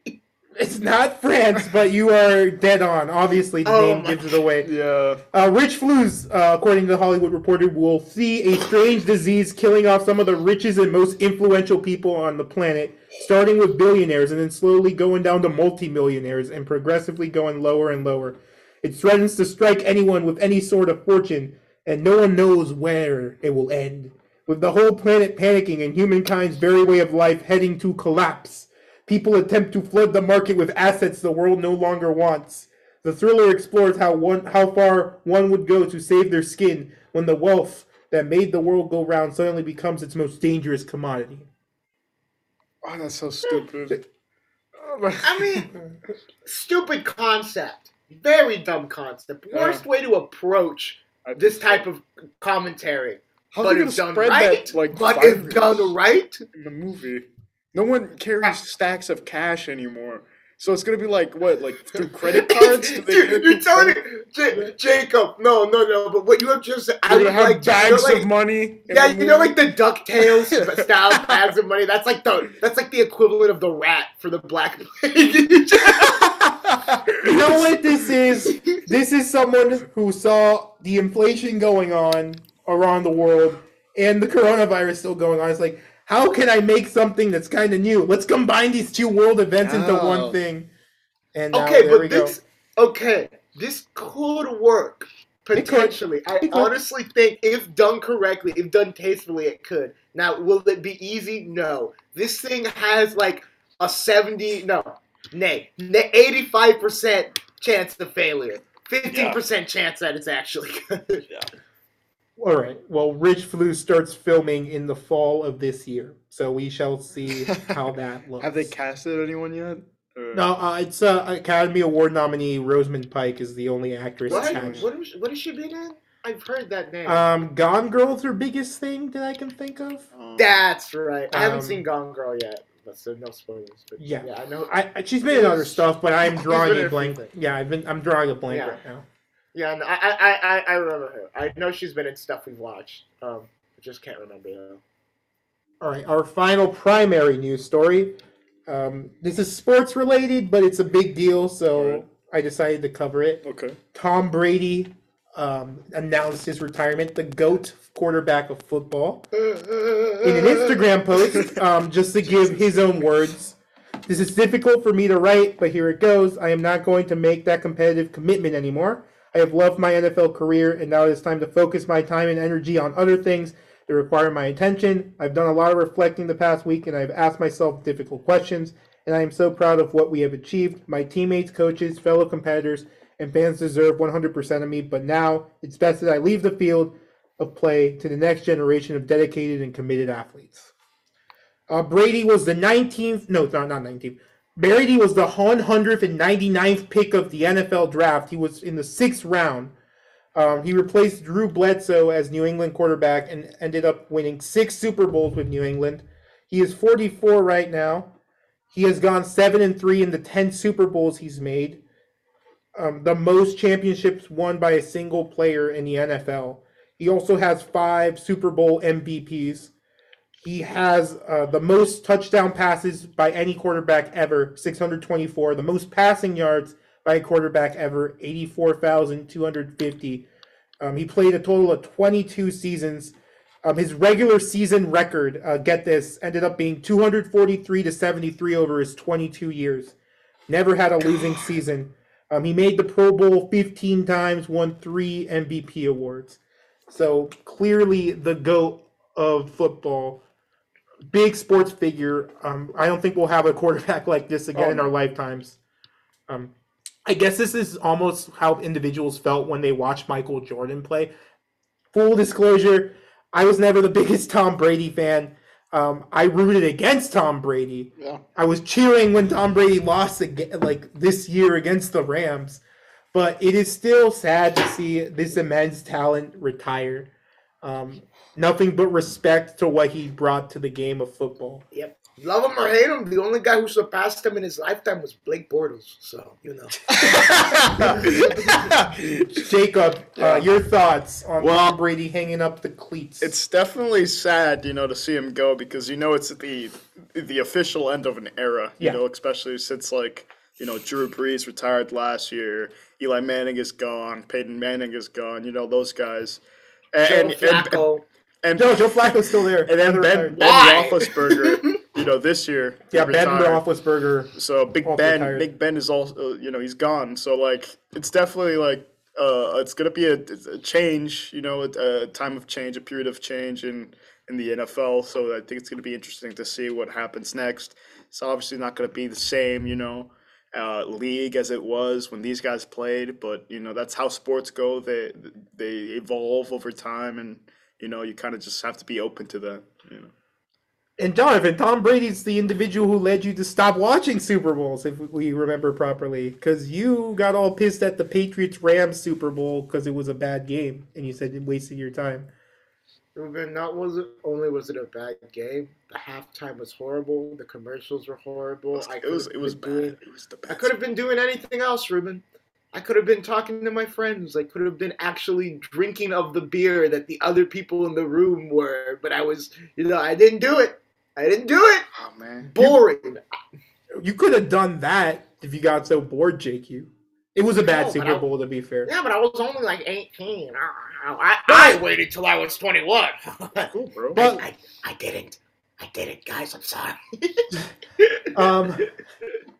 [SPEAKER 2] It's not France, but you are dead on. Obviously, the
[SPEAKER 1] Oh
[SPEAKER 2] name gives it away.
[SPEAKER 3] Yeah.
[SPEAKER 2] Uh, Rich Flus, uh, according to the Hollywood Reporter, will see a strange disease killing off some of the richest and most influential people on the planet, starting with billionaires and then slowly going down to multimillionaires and progressively going lower and lower. It threatens to strike anyone with any sort of fortune, and no one knows where it will end. With the whole planet panicking and humankind's very way of life heading to collapse, people attempt to flood the market with assets the world no longer wants. The thriller explores how one how far one would go to save their skin when the wealth that made the world go round suddenly becomes its most dangerous commodity.
[SPEAKER 3] Oh, that's so stupid.
[SPEAKER 1] Oh I mean, stupid concept. Very dumb concept. Worst way to approach
[SPEAKER 3] I
[SPEAKER 1] this type of commentary.
[SPEAKER 3] How
[SPEAKER 1] but
[SPEAKER 3] they
[SPEAKER 1] if done right,
[SPEAKER 3] that like
[SPEAKER 1] but if
[SPEAKER 3] virus
[SPEAKER 1] done right,
[SPEAKER 3] in the movie? No one carries stacks of cash anymore. So it's gonna be like what, like through credit cards? Do they
[SPEAKER 1] Dude, you're telling me, J- Jacob. No, no, no. But what you have just said, I
[SPEAKER 3] They're
[SPEAKER 1] would
[SPEAKER 3] have
[SPEAKER 1] like to- you know,
[SPEAKER 3] bags
[SPEAKER 1] like-
[SPEAKER 3] of money.
[SPEAKER 1] Yeah,
[SPEAKER 3] the
[SPEAKER 1] you know, like the Ducktales style bags of money. That's like the that's like the equivalent of the rat for the Black Plague.
[SPEAKER 2] You know what this is? This is someone who saw the inflation going on around the world and the coronavirus still going on. It's like, how can I make something that's kind of new? Let's combine these two world events into
[SPEAKER 3] Oh.
[SPEAKER 2] one thing. And now,
[SPEAKER 1] okay,
[SPEAKER 2] there we
[SPEAKER 1] but
[SPEAKER 2] go.
[SPEAKER 1] this okay, this could work
[SPEAKER 2] It could.
[SPEAKER 1] potentially. I
[SPEAKER 2] It could.
[SPEAKER 1] honestly think if done correctly, if done tastefully, it could. Now, will it be easy? No. This thing has like a seventy, no, nay, eighty-five percent chance of failure. Fifteen percent chance that it's actually good.
[SPEAKER 2] All right. Well, Rich Flu starts filming in the fall of this year, so we shall see how that looks.
[SPEAKER 3] Have they casted anyone yet? Or-
[SPEAKER 2] No, uh, it's uh, Academy Award nominee Rosamund Pike is the only actress
[SPEAKER 1] What?
[SPEAKER 2] attached.
[SPEAKER 1] What, is, what has she been in? I've heard that name.
[SPEAKER 2] Um, Gone Girl's her biggest thing that I can think of.
[SPEAKER 3] Um,
[SPEAKER 1] That's right. I haven't
[SPEAKER 2] Um,
[SPEAKER 1] seen Gone Girl yet, but so no spoilers. But
[SPEAKER 2] Yeah.
[SPEAKER 1] yeah, I know.
[SPEAKER 2] I, I she's been in other stuff, but I'm drawing a
[SPEAKER 1] a
[SPEAKER 2] blank.
[SPEAKER 1] few things.
[SPEAKER 2] Yeah, I've been I'm drawing a blank
[SPEAKER 1] Yeah.
[SPEAKER 2] right now.
[SPEAKER 1] Yeah, no, I, I, I, I remember her. I know she's been in stuff we've watched. Um, I just can't remember though.
[SPEAKER 2] All right, our final primary news story. Um, this is sports related, but it's a big deal, so
[SPEAKER 3] Alright.
[SPEAKER 2] I decided to cover it.
[SPEAKER 3] Okay.
[SPEAKER 2] Tom Brady um, announced his retirement, the GOAT quarterback of football. in an Instagram post, um, just to give his own words. This is difficult for me to write, but here it goes. I am not going to make that competitive commitment anymore. I have loved my NFL career, and now it is time to focus my time and energy on other things that require my attention. I've done a lot of reflecting the past week, and I've asked myself difficult questions, and I am so proud of what we have achieved. My teammates, coaches, fellow competitors, and fans deserve 100% of me, but now it's best that I leave the field of play to the next generation of dedicated and committed athletes. Uh, Brady was the 19th, no, not, not 19th. Brady was the 199th pick of the NFL draft. He was in the sixth round. Um, he replaced Drew Bledsoe as New England quarterback and ended up winning six Super Bowls with New England. He is 44 right now. He has gone seven and three in the 10 Super Bowls he's made. Um, the most championships won by a single player in the NFL. He also has five Super Bowl MVPs. He has uh, the most touchdown passes by any quarterback ever, 624. The most passing yards by a quarterback ever, 84,250. Um, he played a total of 22 seasons. Um, his regular season record, uh, get this, ended up being 243 to 73 over his 22 years. Never had a losing season. Um, he made the Pro Bowl 15 times, won three MVP awards. So clearly the GOAT of football. Big sports figure. Um, I don't think we'll have a quarterback like this again
[SPEAKER 3] Oh,
[SPEAKER 2] in our lifetimes. Um, I guess this is almost how individuals felt when they watched Michael Jordan play. Full disclosure, I was never the biggest Tom Brady fan. Um, I rooted against Tom Brady.
[SPEAKER 3] Yeah.
[SPEAKER 2] I was cheering when Tom Brady lost again, like this year against the Rams. But it is still sad to see this immense talent retire. Um, nothing but respect to what he brought to the game of football.
[SPEAKER 1] Yep. Love him or hate him, the only guy who surpassed him in his lifetime was Blake Bortles. So you know.
[SPEAKER 2] Jacob, uh, your thoughts on
[SPEAKER 3] Well-
[SPEAKER 2] Tom Brady hanging up the cleats?
[SPEAKER 3] It's definitely sad, you know, to see him go because you know it's the the official end of an era. You
[SPEAKER 2] Yeah.
[SPEAKER 3] know, especially since like you know Drew Brees retired last year, Eli Manning is gone, Peyton Manning is gone. You know those guys, and
[SPEAKER 1] Joe
[SPEAKER 3] and, and,
[SPEAKER 1] Flacco.
[SPEAKER 3] and,
[SPEAKER 2] Joe, Joe Flacco's still there.
[SPEAKER 3] and then Ben Ben Roethlisberger, you know, this year
[SPEAKER 2] yeah, Ben. Roethlisberger.
[SPEAKER 3] So Big Ben,
[SPEAKER 2] retired.
[SPEAKER 3] Big Ben is also, you know, he's gone. So like, it's definitely like, uh, it's gonna be a, a change, you know, a, a time of change, a period of change in in the NFL. So I think it's gonna be interesting to see what happens next. It's obviously not gonna be the same, you know, uh, league as it was when these guys played. But you know, that's how sports go. They they evolve over time, and you know, you kind of just have to be open to that. You know.
[SPEAKER 2] And Jonathan, Tom Brady's the individual who led you to stop watching Super Bowls, if we remember properly, because you got all pissed at the Patriots Rams Super Bowl because it was a bad game, and you said it wasted your time.
[SPEAKER 1] Ruben, not was it only was it a bad game. The halftime was horrible. The commercials were horrible. I
[SPEAKER 3] It was it was bad.
[SPEAKER 1] doing-
[SPEAKER 3] It was the
[SPEAKER 1] best.
[SPEAKER 3] I
[SPEAKER 1] could have been doing anything else, Ruben. I could have been talking to my friends. I could have been actually drinking of the beer that the other people in the room were, but I was, you know, I didn't do it. I didn't do it.
[SPEAKER 3] Oh man.
[SPEAKER 1] Boring.
[SPEAKER 2] You could have done that if you got so bored, JQ. It was a bad
[SPEAKER 1] No, but
[SPEAKER 2] Super
[SPEAKER 1] I-
[SPEAKER 2] Bowl, to be fair.
[SPEAKER 1] Yeah, but I was only like 18. I, I, I waited till I was 21.
[SPEAKER 3] Cool, bro.
[SPEAKER 2] But-
[SPEAKER 1] I, I didn't. I didn't, guys. I'm sorry.
[SPEAKER 2] Um,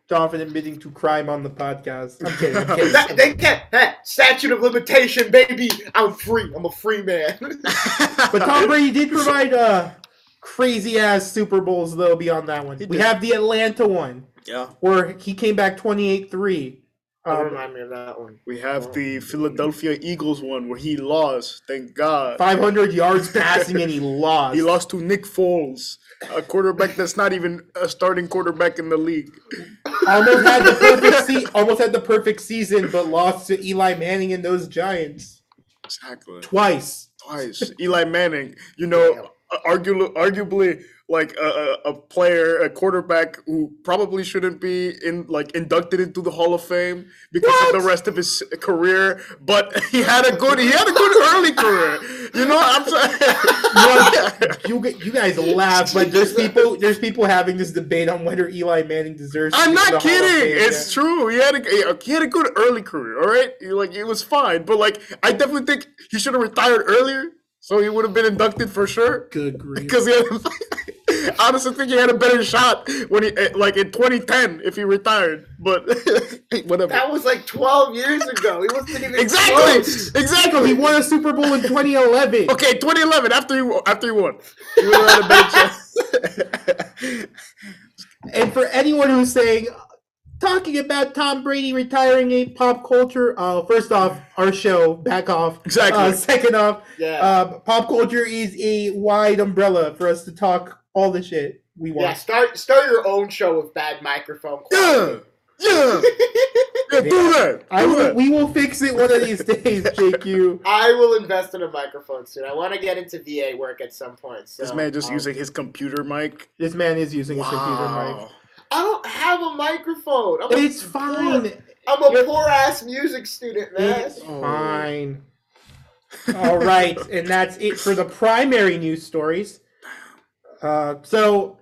[SPEAKER 2] Jonathan admitting to crime on the podcast. I'm kidding. I'm kidding.
[SPEAKER 1] That- they can't. Hey, statute of limitation, baby. I'm free. I'm a free man.
[SPEAKER 2] But Tom Brady did provide uh, crazy ass Super Bowls, though, beyond that one.
[SPEAKER 3] He
[SPEAKER 2] We
[SPEAKER 3] did.
[SPEAKER 2] have the Atlanta one,
[SPEAKER 3] yeah.
[SPEAKER 2] where he came back 28 3.
[SPEAKER 1] Don't
[SPEAKER 2] Um,
[SPEAKER 1] remind me of that one.
[SPEAKER 3] We have the Philadelphia Eagles one where he lost. Thank God.
[SPEAKER 2] 500 yards passing, and he lost.
[SPEAKER 3] He lost to Nick Foles, a quarterback that's not even a starting quarterback in the league.
[SPEAKER 2] Almost had the perfect se- almost had the perfect season, but lost to Eli Manning and those Giants
[SPEAKER 3] Exactly.
[SPEAKER 2] twice.
[SPEAKER 3] Twice. Eli Manning, you know, arguably, arguably like a, a, player, a quarterback who probably shouldn't be in like inducted into the Hall of Fame because
[SPEAKER 2] What?
[SPEAKER 3] of the rest of his career. But he had a good, he had a good early career. You know, I'm saying.
[SPEAKER 2] You you guys laugh, but there's people there's people having this debate on whether Eli Manning deserves.
[SPEAKER 3] I'm not
[SPEAKER 2] the Hall of
[SPEAKER 3] kidding. It's
[SPEAKER 2] yeah.
[SPEAKER 3] true. He had a he had a good early career. All right, like it was fine. But like, I definitely think he should have retired earlier, so he would have been inducted for sure.
[SPEAKER 2] Good grief.
[SPEAKER 3] Because he had, I honestly think he had a better shot when he eh, like in 2010 if he retired. But whatever.
[SPEAKER 1] That was like 12 years ago. He wasn't even
[SPEAKER 3] Exactly.
[SPEAKER 1] close.
[SPEAKER 3] Exactly.
[SPEAKER 2] He won a Super Bowl in 2011.
[SPEAKER 3] Okay, 2011 after he after he won, he would have had a better chance.
[SPEAKER 2] And for anyone who's saying, talking about Tom Brady retiring ain't pop culture, uh, first off, our show, back off.
[SPEAKER 3] Exactly.
[SPEAKER 2] Uh, second off,
[SPEAKER 1] Yeah.
[SPEAKER 2] um, pop culture is a wide umbrella for us to talk all the shit we want.
[SPEAKER 1] yeah,
[SPEAKER 2] want.
[SPEAKER 1] start start your own show with bad microphone
[SPEAKER 3] yeah,
[SPEAKER 1] quality.
[SPEAKER 3] yeah, yeah. Do that.
[SPEAKER 2] I will,
[SPEAKER 3] that.
[SPEAKER 2] we will fix it one of these days, JQ.
[SPEAKER 1] I will invest in a microphone soon. I want to get into VA work at some point. So,
[SPEAKER 3] This man just
[SPEAKER 1] um,
[SPEAKER 3] using his computer mic.
[SPEAKER 2] This man is using a computer mic.
[SPEAKER 3] Wow.
[SPEAKER 1] I don't have a microphone. I'm a
[SPEAKER 2] It's
[SPEAKER 1] poor-
[SPEAKER 2] fine.
[SPEAKER 1] I'm a
[SPEAKER 2] You're-
[SPEAKER 1] poor ass music student, man.
[SPEAKER 2] It's
[SPEAKER 3] Oh.
[SPEAKER 2] fine. All right, and that's it for the primary news stories. Uh, so,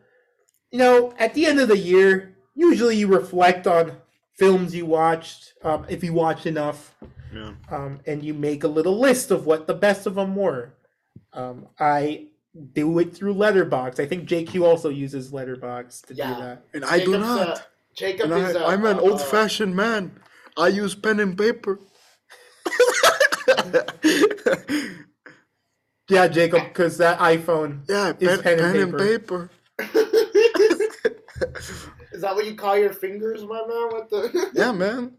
[SPEAKER 2] you know, at the end of the year, usually you reflect on films you watched, um, if you watched enough,
[SPEAKER 3] Yeah.
[SPEAKER 2] um, and you make a little list of what the best of them were. Um, I do it through Letterboxd. I think JQ also uses Letterboxd to
[SPEAKER 1] Yeah.
[SPEAKER 2] do that.
[SPEAKER 3] And I do not.
[SPEAKER 1] Uh, Jacob
[SPEAKER 3] And
[SPEAKER 1] is.
[SPEAKER 3] I,
[SPEAKER 1] uh,
[SPEAKER 3] I'm an
[SPEAKER 1] uh,
[SPEAKER 3] old-fashioned man. I use pen and paper.
[SPEAKER 2] Yeah, Jacob, because that iPhone.
[SPEAKER 3] yeah,
[SPEAKER 2] Is
[SPEAKER 3] pen,
[SPEAKER 2] pen and
[SPEAKER 3] pen and paper.
[SPEAKER 1] Is that what you call your fingers, my man? What the?
[SPEAKER 3] Yeah, man.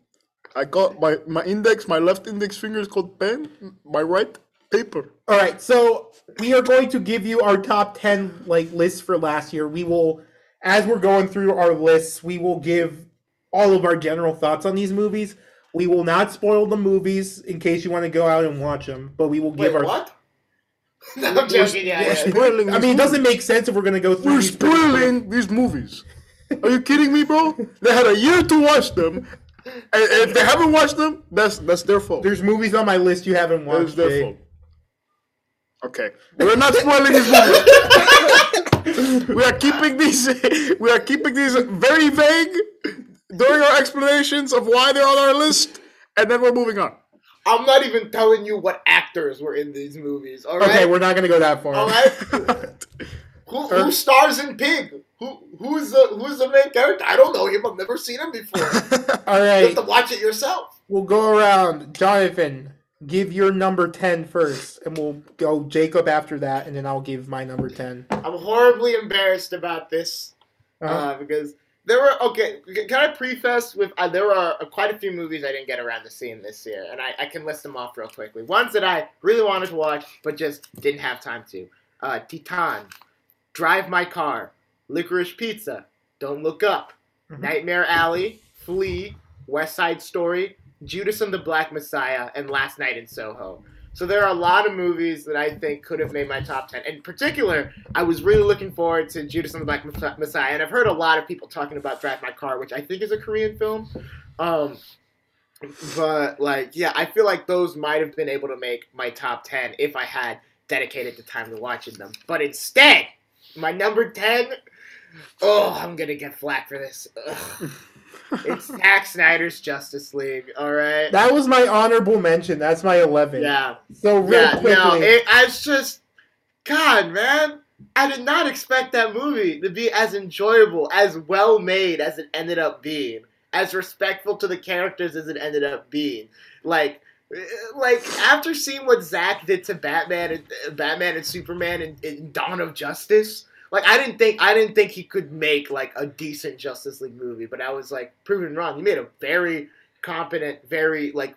[SPEAKER 3] I got my my index, my left index finger is called pen, my right paper.
[SPEAKER 2] All right, so we are going to give you our top ten like lists for last year. We will, as we're going through our lists, we will give all of our general thoughts on these movies. We will not spoil the movies in case you want to go out and watch them, but we will give
[SPEAKER 1] Wait,
[SPEAKER 2] our.
[SPEAKER 1] what? no, I'm joking. Yeah,
[SPEAKER 3] We're
[SPEAKER 1] yeah.
[SPEAKER 3] spoiling.
[SPEAKER 2] I
[SPEAKER 3] these
[SPEAKER 2] mean, it doesn't make sense if we're going to go through.
[SPEAKER 3] We're
[SPEAKER 2] these pretty quick.
[SPEAKER 3] spoiling these movies. Are you kidding me, bro? They had a year to watch them, and if they haven't watched them, that's that's their fault.
[SPEAKER 2] There's movies on my list you haven't
[SPEAKER 3] That is
[SPEAKER 2] watched.
[SPEAKER 3] their
[SPEAKER 2] Jay.
[SPEAKER 3] fault. Okay, we're not spoiling these movies. we are keeping these. We are keeping these very vague during our explanations of why they're on our list, and then we're moving on.
[SPEAKER 1] I'm not even telling you what actors were in these movies. All right.
[SPEAKER 2] Okay, we're not going to go that far.
[SPEAKER 1] All right. Who, uh, who stars in Pig? Who who's the who's the main character? I don't know him. I've never seen him before.
[SPEAKER 2] all right.
[SPEAKER 1] you have to watch it yourself.
[SPEAKER 2] we'll go around. Jonathan, give your number 10 first, and we'll go Jacob after that, and then I'll give my number 10.
[SPEAKER 1] I'm horribly embarrassed about this
[SPEAKER 2] Uh-huh.
[SPEAKER 1] uh, because there were okay. Can I preface with uh, there are uh, quite a few movies I didn't get around to seeing this year, and I, I can list them off real quickly. Ones that I really wanted to watch but just didn't have time to. Uh, Titane, Drive My Car, Licorice Pizza, Don't Look Up,
[SPEAKER 2] Mhm.
[SPEAKER 1] Nightmare Alley, Flee, West Side Story, Judas and the Black Messiah, and Last Night in Soho. So there are a lot of movies that I think could have made my top ten. In particular, I was really looking forward to Judas and the Black Messiah, and I've heard a lot of people talking about Drive My Car, which I think is a Korean film. Um, but like, yeah, I feel like those might have been able to make my top ten if I had dedicated the time to watching them. But instead, my number ten. Oh, I'm gonna get flack for this. Ugh. It's Zack Snyder's Justice League. All right.
[SPEAKER 2] That was my honorable mention. That's my 11.
[SPEAKER 1] Yeah.
[SPEAKER 2] So real
[SPEAKER 1] Yeah.
[SPEAKER 2] quickly,
[SPEAKER 1] No, it, I was just, God, man. I did not expect that movie to be as enjoyable, as well made as it ended up being, as respectful to the characters as it ended up being. Like, eh, like after seeing what Zack did to Batman and Batman and Superman and, in Dawn of Justice, like I didn't think I didn't think he could make like a decent Justice League movie, but I was like proven wrong. He made a very competent, very like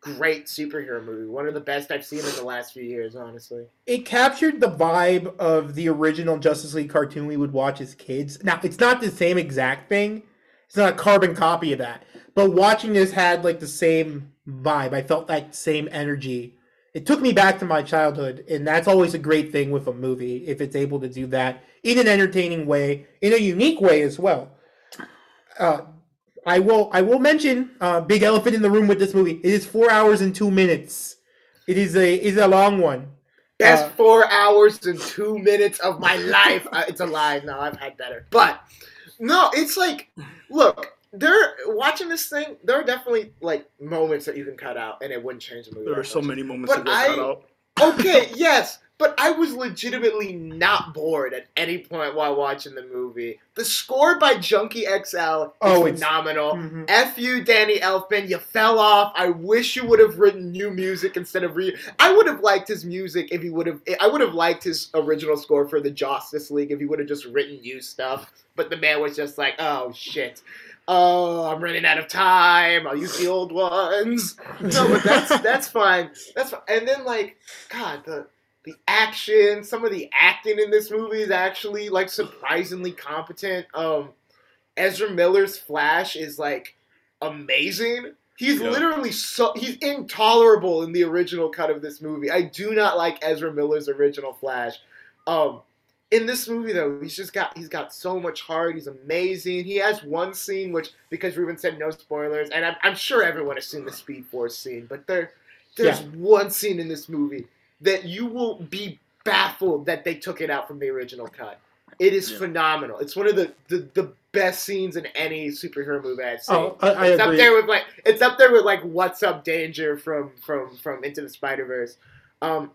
[SPEAKER 1] great superhero movie. One of the best I've seen in the last few years, honestly.
[SPEAKER 2] it captured the vibe of the original Justice League cartoon we would watch as kids. Now, it's not the same exact thing. It's not a carbon copy of that. But watching this had like the same vibe. I felt that same energy. It took me back to my childhood, and that's always a great thing with a movie if it's able to do that in an entertaining way, in a unique way as well. Uh, I will I will mention uh, big elephant in the room with this movie. It is four hours and two minutes. It is a is a long one.
[SPEAKER 1] that's
[SPEAKER 2] Uh,
[SPEAKER 1] four hours and two minutes of my life. Uh, it's a lie. No, I've had better. But no, it's like, look, there. Watching this thing, there are definitely like moments that you can cut out, and it wouldn't change the movie.
[SPEAKER 3] There are so
[SPEAKER 1] much.
[SPEAKER 3] many moments
[SPEAKER 1] But
[SPEAKER 3] to get cut out.
[SPEAKER 1] okay, yes, but I was legitimately not bored at any point while watching the movie. The score by Junkie XL is
[SPEAKER 2] Oh,
[SPEAKER 1] phenomenal.
[SPEAKER 2] Mhm.
[SPEAKER 1] F you, Danny Elfman. You fell off. I wish you would have written new music instead of re. I would have liked his music if he would have. I would have liked his original score for the Justice League if he would have just written new stuff. But the man was just like, oh shit. Oh, I'm running out of time. I'll use the old ones. No, but that's that's fine. That's fine. And then like, God, the the action, some of the acting in this movie is actually like surprisingly competent. Um, Ezra Miller's Flash is like amazing. He's
[SPEAKER 3] Yeah.
[SPEAKER 1] literally so he's intolerable in the original cut of this movie. I do not like Ezra Miller's original Flash. Um, in this movie though, he's just got he's got so much heart. He's amazing. He has one scene which because Ruben said no spoilers, and I'm, I'm sure everyone has seen the Speed Force scene, but there there's
[SPEAKER 2] Yeah.
[SPEAKER 1] one scene in this movie that you will be baffled that they took it out from the original cut. It is
[SPEAKER 3] Yeah.
[SPEAKER 1] phenomenal. It's one of the, the, the best scenes in any superhero movie I've seen.
[SPEAKER 2] Oh, I, I
[SPEAKER 1] it's
[SPEAKER 2] agree.
[SPEAKER 1] up there with like it's up there with like What's Up Danger from from from Into the Spider Verse. Um,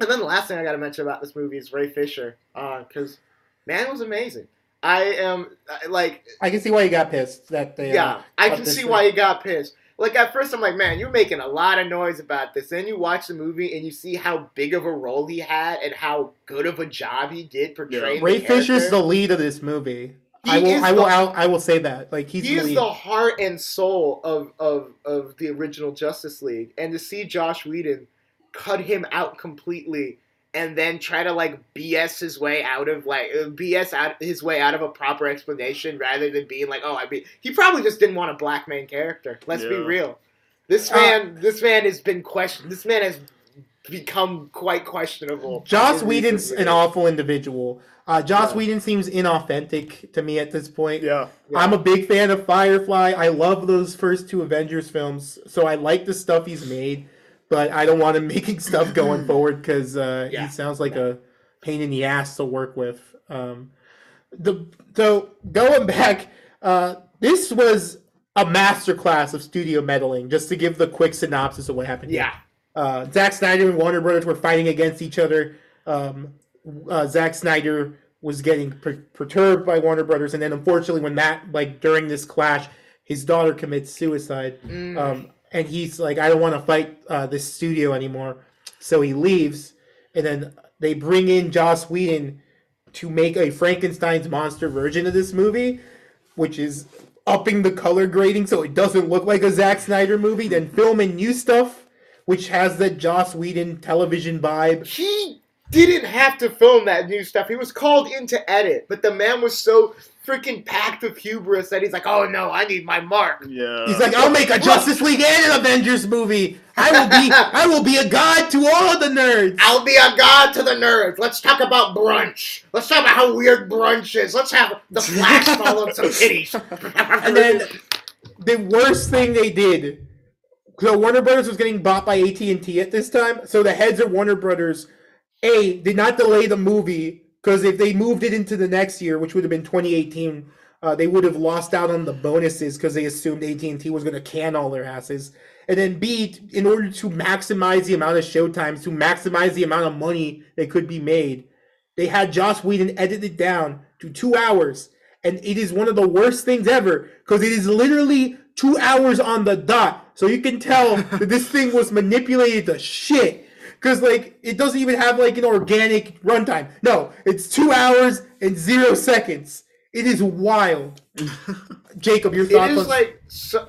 [SPEAKER 1] and then the last thing I got to mention about this movie is Ray Fisher, because man was amazing. I am like
[SPEAKER 2] I can see why you got pissed. That they, uh,
[SPEAKER 1] yeah, I can see
[SPEAKER 2] thing.
[SPEAKER 1] why he got pissed. like at first I'm like, man, you're making a lot of noise about this. Then you watch the movie and you see how big of a role he had and how good of a job he did portraying.
[SPEAKER 2] Ray
[SPEAKER 1] the
[SPEAKER 2] Fisher's the lead of this movie.
[SPEAKER 1] He
[SPEAKER 2] I will, I will,
[SPEAKER 1] the-
[SPEAKER 2] I, I will say that. Like he's
[SPEAKER 1] he
[SPEAKER 2] the
[SPEAKER 1] is
[SPEAKER 2] lead.
[SPEAKER 1] the heart and soul of, of of the original Justice League, and to see Josh Whedon cut him out completely and then try to like BS his way out of like uh, BS out his way out of a proper explanation rather than being like, oh, I mean, he probably just didn't want a black main character. Let's be real. This
[SPEAKER 2] Uh,
[SPEAKER 1] man, this man has been questioned. This man has become quite questionable.
[SPEAKER 2] Joss
[SPEAKER 1] in
[SPEAKER 2] Whedon's an awful individual. Uh, Joss
[SPEAKER 1] Yeah.
[SPEAKER 2] Whedon seems inauthentic to me at this point.
[SPEAKER 3] Yeah.
[SPEAKER 1] Yeah.
[SPEAKER 2] I'm a big fan of Firefly. I love those first two Avengers films, so I like the stuff he's made, but I don't want him making stuff going forward because uh,
[SPEAKER 1] Yeah.
[SPEAKER 2] he sounds like a pain in the ass to work with. Um, the so going back, uh, this was a masterclass of studio meddling. Just to give the quick synopsis of what happened. here.
[SPEAKER 1] Yeah.
[SPEAKER 2] uh, Zack Snyder and Warner Brothers were fighting against each other. Um, uh, Zack Snyder was getting per- perturbed by Warner Brothers, and then unfortunately, when that like during this clash, his daughter commits suicide,
[SPEAKER 1] Mm.
[SPEAKER 2] um, and he's like, "I don't want to fight uh, this studio anymore," so he leaves, and then they bring in Joss Whedon to make a Frankenstein's monster version of this movie, which is upping the color grading so it doesn't look like a Zack Snyder movie, then filming new stuff, which has the Joss Whedon television vibe.
[SPEAKER 1] he didn't have to film that new stuff. He was called in to edit, but the man was so freaking packed with hubris that he's like, "Oh no, I need my mark."
[SPEAKER 3] Yeah.
[SPEAKER 2] He's like, I'll make a Justice League and an Avengers movie. I will be, I will be a god to all the nerds.
[SPEAKER 1] I'll be a god to the nerds. Let's talk about brunch. Let's talk about how weird brunch is. Let's have the Flash follow some titties.
[SPEAKER 2] And then the worst thing they did, so Warner Brothers was getting bought by AT and T at this time. So the heads of Warner Brothers, a did not delay the movie because if they moved it into the next year, which would have been 2018, uh, they would have lost out on the bonuses because they assumed AT and T was going to can all their asses. And then B, in order to maximize the amount of showtimes, to maximize the amount of money that could be made, they had Joss Whedon edit it down to two hours. And it is one of the worst things ever because it is literally two hours on the dot. So you can tell that this thing was manipulated to shit. Because, like, it doesn't even have, like, an organic runtime. No, it's two hours and zero seconds. It is wild. Jacob, your
[SPEAKER 1] it
[SPEAKER 2] thoughts
[SPEAKER 1] is
[SPEAKER 2] on...
[SPEAKER 1] like su-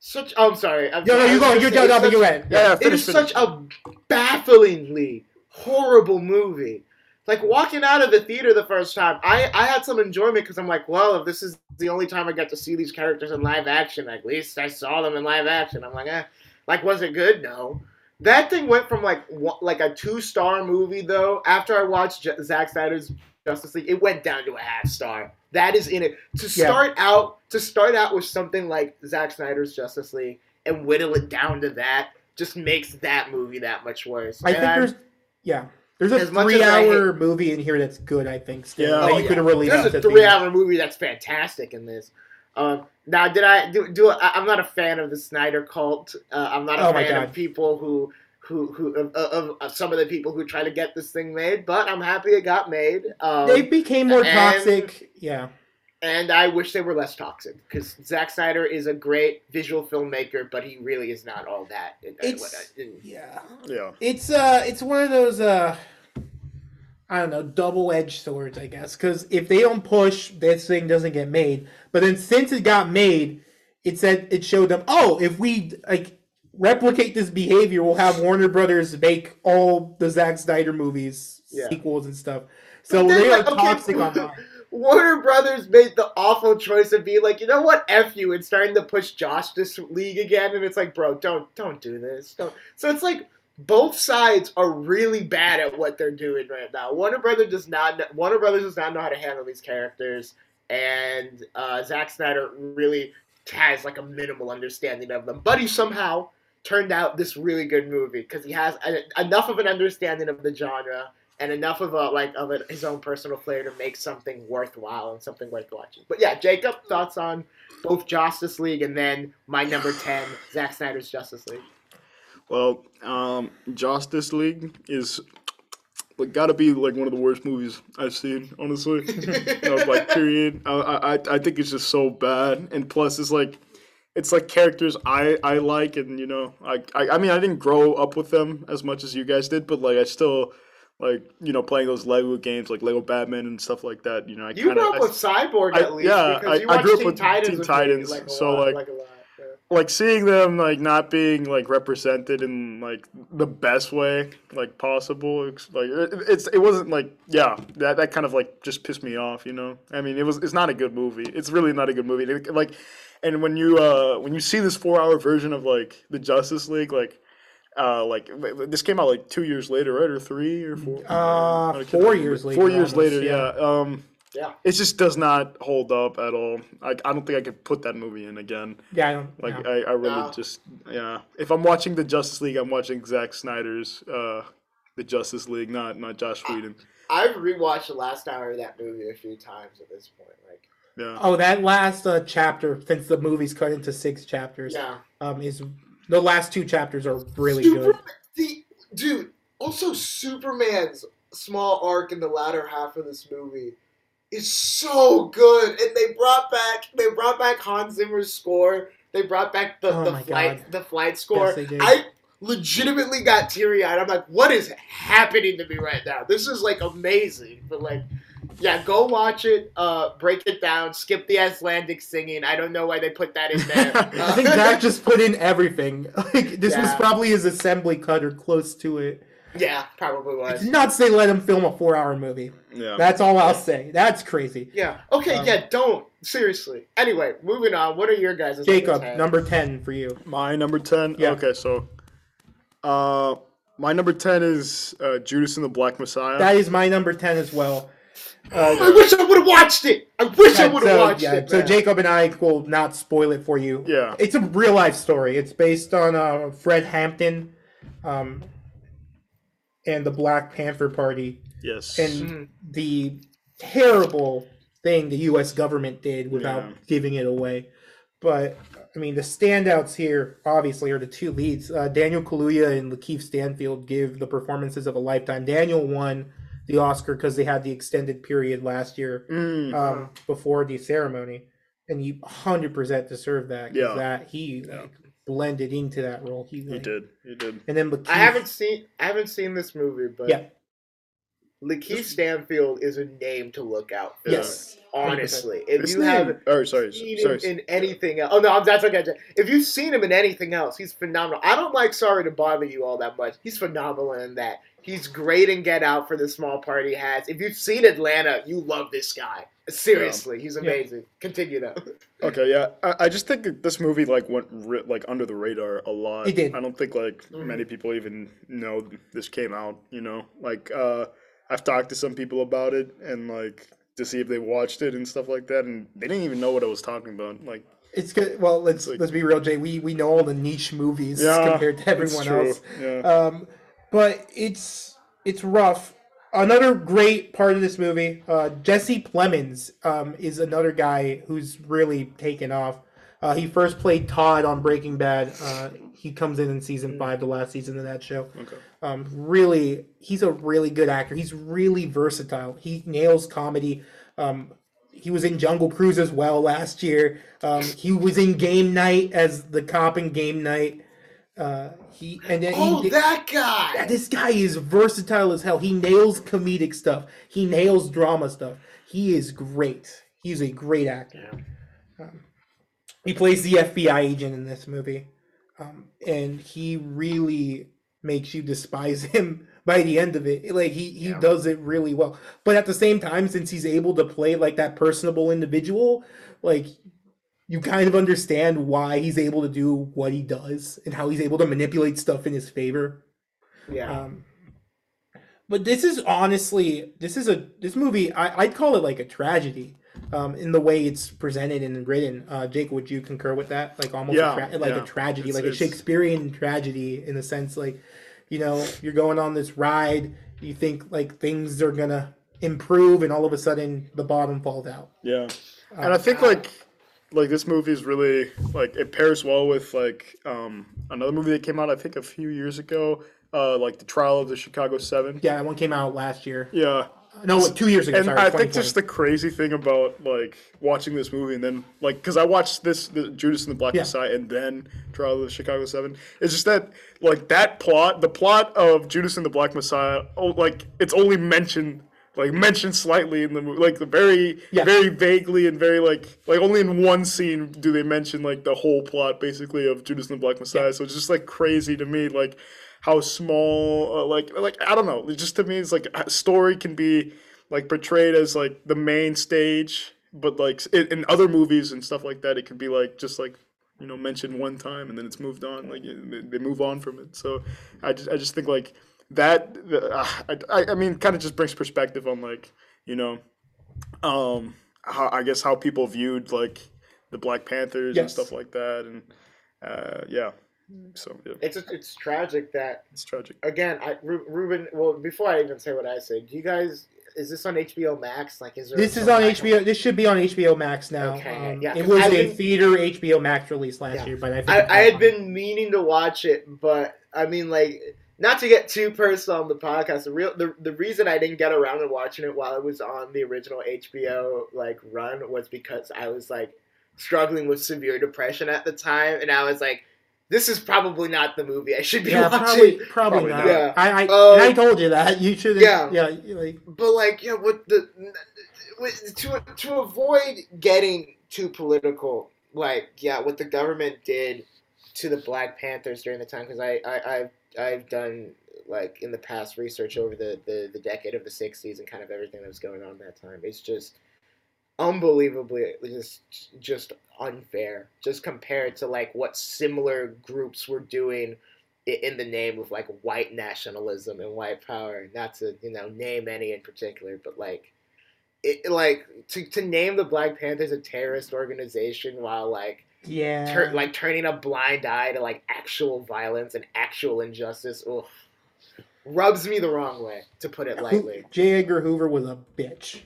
[SPEAKER 1] such. Oh, I'm sorry. I'm
[SPEAKER 2] no, no,
[SPEAKER 1] sorry.
[SPEAKER 2] you're
[SPEAKER 1] I
[SPEAKER 2] going.
[SPEAKER 1] was
[SPEAKER 2] You're done.
[SPEAKER 1] say
[SPEAKER 2] you're
[SPEAKER 1] such-
[SPEAKER 2] right.
[SPEAKER 3] Yeah, yeah,
[SPEAKER 1] It
[SPEAKER 3] finish,
[SPEAKER 1] is
[SPEAKER 3] finish.
[SPEAKER 1] such a bafflingly horrible movie. Like walking out of the theater the first time, I, I had some enjoyment because I'm like, well, if this is the only time I get to see these characters in live action, at least I saw them in live action. I'm like, eh. Like, was it good? No. That thing went from like like a two star movie though. After I watched J- Zack Snyder's Justice League, it went down to a half star. That is in it to
[SPEAKER 2] Yeah.
[SPEAKER 1] start out to start out with something like Zack Snyder's Justice League and whittle it down to that just makes that movie that much worse.
[SPEAKER 2] I
[SPEAKER 1] And
[SPEAKER 2] think
[SPEAKER 1] I'm-
[SPEAKER 2] there's... Yeah. There's a
[SPEAKER 1] As much as I
[SPEAKER 2] three-hour movie in here that's good, I think, still.
[SPEAKER 3] Yeah. Oh,
[SPEAKER 2] you could have released
[SPEAKER 1] There's a three-hour movie that's fantastic in this. Um, now, did I do? do I, I'm not a fan of the Snyder cult. Uh, I'm not a
[SPEAKER 2] Oh
[SPEAKER 1] fan of people who who who of, of, of some of the people who try to get this thing made. But I'm happy it got made. Um,
[SPEAKER 2] They became more
[SPEAKER 1] and-
[SPEAKER 2] toxic. Yeah.
[SPEAKER 1] and I wish they were less toxic because Zack Snyder is a great visual filmmaker, but he really is not all that. in- uh,
[SPEAKER 2] It's-
[SPEAKER 1] in-
[SPEAKER 2] Yeah.
[SPEAKER 3] Yeah.
[SPEAKER 2] It's uh it's one of those uh I don't know, double-edged swords, I guess. Cuz if they don't push, this thing doesn't get made. But then since it got made, it said it showed them, "Oh, if we like replicate this behavior, we'll have Warner Brothers make all the Zack Snyder movies,
[SPEAKER 1] Yeah.
[SPEAKER 2] sequels and stuff." So they are
[SPEAKER 1] like, okay,
[SPEAKER 2] toxic online.
[SPEAKER 1] Warner Brothers made the awful choice of being like, you know what, f you, and starting to push Justice League again, and it's like, bro, don't don't do this. Don't. So it's like both sides are really bad at what they're doing right now. Warner Brothers does not. Warner Brothers does not know how to handle these characters, and uh, Zack Snyder really has like a minimal understanding of them. But he somehow turned out this really good movie because he has a, enough of an understanding of the genre and enough of a like of a, his own personal flair to make something worthwhile and something worth watching. But yeah, Jacob, thoughts on both Justice League and then my number ten, Zack Snyder's Justice League.
[SPEAKER 3] Well, um, Justice League is like gotta be like one of the worst movies I've seen, honestly. you know, like period. I, I I think it's just so bad, and plus it's like it's like characters I I like, and you know, I, I I mean, I didn't grow up with them as much as you guys did, but like I still like you know playing those Lego games like Lego Batman and stuff like that. You know, I
[SPEAKER 1] You
[SPEAKER 3] kind
[SPEAKER 1] grew up
[SPEAKER 3] of
[SPEAKER 1] with Cyborg
[SPEAKER 3] I-
[SPEAKER 1] at least
[SPEAKER 3] yeah,
[SPEAKER 1] because
[SPEAKER 3] I-
[SPEAKER 1] you
[SPEAKER 3] I grew up
[SPEAKER 1] Teen
[SPEAKER 3] with
[SPEAKER 1] Titans
[SPEAKER 3] Teen Titans,
[SPEAKER 1] like
[SPEAKER 3] so,
[SPEAKER 1] lot,
[SPEAKER 3] like-
[SPEAKER 1] like a lot. yeah.
[SPEAKER 3] Like seeing them like not being like represented in like the best way like possible it's like it, it's it wasn't like yeah that that kind of like just pissed me off you know? I mean it was it's not a good movie. It's really not a good movie. It- like and when you uh when you see this four hour version of like the justice league like uh like this came out like two years later right? Or three or four?
[SPEAKER 2] Uh, four years later,
[SPEAKER 3] four years
[SPEAKER 2] almost,
[SPEAKER 3] later
[SPEAKER 2] yeah.
[SPEAKER 3] yeah um
[SPEAKER 1] Yeah.
[SPEAKER 3] it just does not hold up at all I, I don't think i could put that movie in again
[SPEAKER 2] Yeah, I don't.
[SPEAKER 3] like
[SPEAKER 2] yeah.
[SPEAKER 3] I, I really
[SPEAKER 1] No.
[SPEAKER 3] just yeah. If I'm watching the Justice League, I'm watching Zack Snyder's uh the Justice League, not not Josh Whedon.
[SPEAKER 1] I've rewatched the last hour of that movie a few times at this point. Like,
[SPEAKER 3] Yeah.
[SPEAKER 2] Oh, that last uh, chapter, since the movie's cut into six chapters,
[SPEAKER 1] yeah,
[SPEAKER 2] um, is the last two chapters are really
[SPEAKER 1] Super-
[SPEAKER 2] good.
[SPEAKER 1] The dude, also Superman's small arc in the latter half of this movie is so good, and they brought back they brought back Hans Zimmer's score. They brought back the,
[SPEAKER 2] Oh
[SPEAKER 1] the flight
[SPEAKER 2] God.
[SPEAKER 1] the flight score.
[SPEAKER 2] Yes.
[SPEAKER 1] I legitimately got teary eyed. I'm like, what is happening to me right now? This is like amazing. But like, yeah, go watch it. Uh, break it down. Skip the Icelandic singing. I don't know why they put that in there.
[SPEAKER 2] I think Zack just put in everything. Like this was probably his assembly cut or close to it.
[SPEAKER 1] Yeah, probably was.
[SPEAKER 2] Not say let him film a four-hour movie.
[SPEAKER 3] Yeah.
[SPEAKER 2] That's all I'll say. That's crazy.
[SPEAKER 1] Yeah. Okay.
[SPEAKER 2] Um,
[SPEAKER 1] yeah. Don't seriously. Anyway, moving on. What are your guys'
[SPEAKER 2] Jacob,
[SPEAKER 1] numbers?
[SPEAKER 2] number ten for you.
[SPEAKER 3] My number ten.
[SPEAKER 2] Yeah.
[SPEAKER 3] Okay, so uh my number ten is uh, Judas and the Black Messiah.
[SPEAKER 2] That is my number ten as well.
[SPEAKER 1] I
[SPEAKER 2] Uh,
[SPEAKER 1] wish I would have watched it. I wish I would have
[SPEAKER 2] so,
[SPEAKER 1] watched
[SPEAKER 2] yeah,
[SPEAKER 1] it.
[SPEAKER 2] so
[SPEAKER 1] man.
[SPEAKER 2] Jacob and I will not spoil it for you.
[SPEAKER 3] yeah.
[SPEAKER 2] It's a real life story. It's based on uh, Fred Hampton, um, and the Black Panther Party,
[SPEAKER 3] Yes.
[SPEAKER 2] and
[SPEAKER 1] Mhm.
[SPEAKER 2] the terrible thing the U.S. government did without
[SPEAKER 3] Yeah.
[SPEAKER 2] giving it away. But I mean, the standouts here obviously are the two leads. Uh, Daniel Kaluuya and Lakeith Stanfield give the performances of a lifetime. Daniel won the Oscar because they had the extended period last year
[SPEAKER 3] Mm,
[SPEAKER 2] um, before the ceremony, and you hundred percent deserve that. 'cause
[SPEAKER 3] Yeah.
[SPEAKER 2] that he
[SPEAKER 3] Yeah.
[SPEAKER 2] like, blended into that role. He,
[SPEAKER 3] he did. He did.
[SPEAKER 2] and then Lakeith,
[SPEAKER 1] I haven't seen. I haven't seen this movie, but
[SPEAKER 2] Yeah.
[SPEAKER 1] Lakeith Stanfield is a name to look out for.
[SPEAKER 2] Yes,
[SPEAKER 1] Honestly, if
[SPEAKER 3] His
[SPEAKER 1] you
[SPEAKER 3] name-
[SPEAKER 1] have
[SPEAKER 3] oh, sorry.
[SPEAKER 1] seen
[SPEAKER 3] Sorry.
[SPEAKER 1] him in anything else, oh no, that's okay. If you've seen him in anything else, he's phenomenal. I don't like Sorry to Bother You all that much. He's phenomenal in that. He's great in Get Out for the small part he has. If you've seen Atlanta, you love this guy. Seriously, he's amazing. Continue though.
[SPEAKER 3] Okay, yeah. I, I just think that this movie like went ri- like under the radar a lot.
[SPEAKER 2] It did.
[SPEAKER 3] I don't think like
[SPEAKER 1] Mhm.
[SPEAKER 3] many people even know this came out. You know, like uh, I've talked to some people about it and like to see if they watched it and stuff like that, and they didn't even know what I was talking about. Like,
[SPEAKER 2] it's good. Well, let's
[SPEAKER 3] Like-
[SPEAKER 2] let's be real, Jay. We we know all the niche movies
[SPEAKER 3] yeah,
[SPEAKER 2] compared to everyone else.
[SPEAKER 3] Yeah.
[SPEAKER 2] Um, but it's it's rough. Another great part of this movie, uh, Jesse Plemons um, is another guy who's really taken off. Uh, he first played Todd on Breaking Bad. Uh, he comes in in season five, the last season of that show.
[SPEAKER 3] okay.
[SPEAKER 2] Um, really, he's a really good actor. He's really versatile. He nails comedy. Um, he was in Jungle Cruise as well last year. Um, he was in Game Night as the cop in Game Night. Uh, he and then
[SPEAKER 1] Oh,
[SPEAKER 2] he,
[SPEAKER 1] that guy.
[SPEAKER 2] this guy is versatile as hell. He nails comedic stuff. He nails drama stuff. He is great. He's a great actor. Um, he plays the FBI agent in this movie, um, and he really makes you despise him by the end of it. Like he he
[SPEAKER 1] Yeah.
[SPEAKER 2] does it really well. But at the same time, since he's able to play like that personable individual, like you kind of understand why he's able to do what he does and how he's able to manipulate stuff in his favor.
[SPEAKER 1] Yeah.
[SPEAKER 2] Um, but this is honestly, this is a this movie. I, I'd call it like a tragedy, um, in the way it's presented and written. Uh, Jake, would you concur with that? Like almost
[SPEAKER 3] Yeah,
[SPEAKER 2] a tra- like
[SPEAKER 3] yeah.
[SPEAKER 2] a tragedy,
[SPEAKER 3] It's-
[SPEAKER 2] like a
[SPEAKER 3] it's-
[SPEAKER 2] Shakespearean tragedy in the sense, like you know, you're going on this ride, you think like things are gonna improve, and all of a sudden the bottom falls out.
[SPEAKER 3] Yeah.
[SPEAKER 2] Um,
[SPEAKER 3] and I think like like this movie is really like it pairs well with like um another movie that came out I think a few years ago, uh like the Trial of the Chicago Seven.
[SPEAKER 2] yeah, that one came out last year.
[SPEAKER 3] Yeah.
[SPEAKER 2] No, two years ago.
[SPEAKER 3] and
[SPEAKER 2] sorry,
[SPEAKER 3] I think just the crazy thing about like watching this movie and then like because I watched this the Judas and the Black
[SPEAKER 2] Yeah.
[SPEAKER 3] Messiah and then Trial of the Chicago Seven. It's just that like that plot, the plot of Judas and the Black Messiah, oh, like it's only mentioned like mentioned slightly in the movie, like the very
[SPEAKER 2] Yeah.
[SPEAKER 3] very vaguely and very like like only in one scene do they mention like the whole plot basically of Judas and the Black Messiah. So it's just like crazy to me like how small uh, like like I don't know. It just to me it's like a story can be like portrayed as like the main stage, but like in, in other movies and stuff like that, it could be like just like you know mentioned one time and then it's moved on. Like they, they move on from it. So I just I just think like that. Uh, I, I I mean, kind of just brings perspective on like you know, um, how I guess how people viewed like the Black Panthers and stuff like that, and uh, yeah. So yeah,
[SPEAKER 1] It's it's tragic that
[SPEAKER 3] it's tragic.
[SPEAKER 1] again, I Ruben. Well, before I even say what I say, do you guys? Is this on HBO Max? Like, is there?
[SPEAKER 2] This is on
[SPEAKER 1] kind of-
[SPEAKER 2] HBO. This should be on HBO Max now.
[SPEAKER 1] Okay,
[SPEAKER 2] Um,
[SPEAKER 1] yeah,
[SPEAKER 2] it
[SPEAKER 1] 'cause
[SPEAKER 2] was
[SPEAKER 1] I've
[SPEAKER 2] a
[SPEAKER 1] been-
[SPEAKER 2] theater HBO Max release last
[SPEAKER 1] Yeah.
[SPEAKER 2] year, but I think
[SPEAKER 1] I, I had been meaning to watch it, but I mean, like, not to get too personal on the podcast. The real the, the reason I didn't get around to watching it while it was on the original HBO like run was because I was like struggling with severe depression at the time, and I was like, this is probably not the movie I should be
[SPEAKER 2] Yeah,
[SPEAKER 1] watching.
[SPEAKER 2] probably, probably,
[SPEAKER 3] Probably
[SPEAKER 2] not.
[SPEAKER 3] not.
[SPEAKER 1] Yeah.
[SPEAKER 2] I, I,
[SPEAKER 1] Um,
[SPEAKER 2] I told you that you should.
[SPEAKER 1] Yeah.
[SPEAKER 2] yeah, like
[SPEAKER 1] But like, yeah, with the with, to to avoid getting too political, like, yeah, what the government did to the Black Panthers during the time, because I, I I've I've done like in the past research over the, the the decade of the '60s and kind of everything that was going on at that time. It's just unbelievably just just unfair, just compared to like what similar groups were doing in the name of like white nationalism and white power. Not to you know name any in particular, but like it like to, to name the Black Panthers a terrorist organization while like
[SPEAKER 2] yeah,
[SPEAKER 1] tur- like turning a blind eye to like actual violence and actual injustice. Ugh. Rubs me the wrong way, to put it lightly.
[SPEAKER 2] J. Edgar Hoover was a bitch.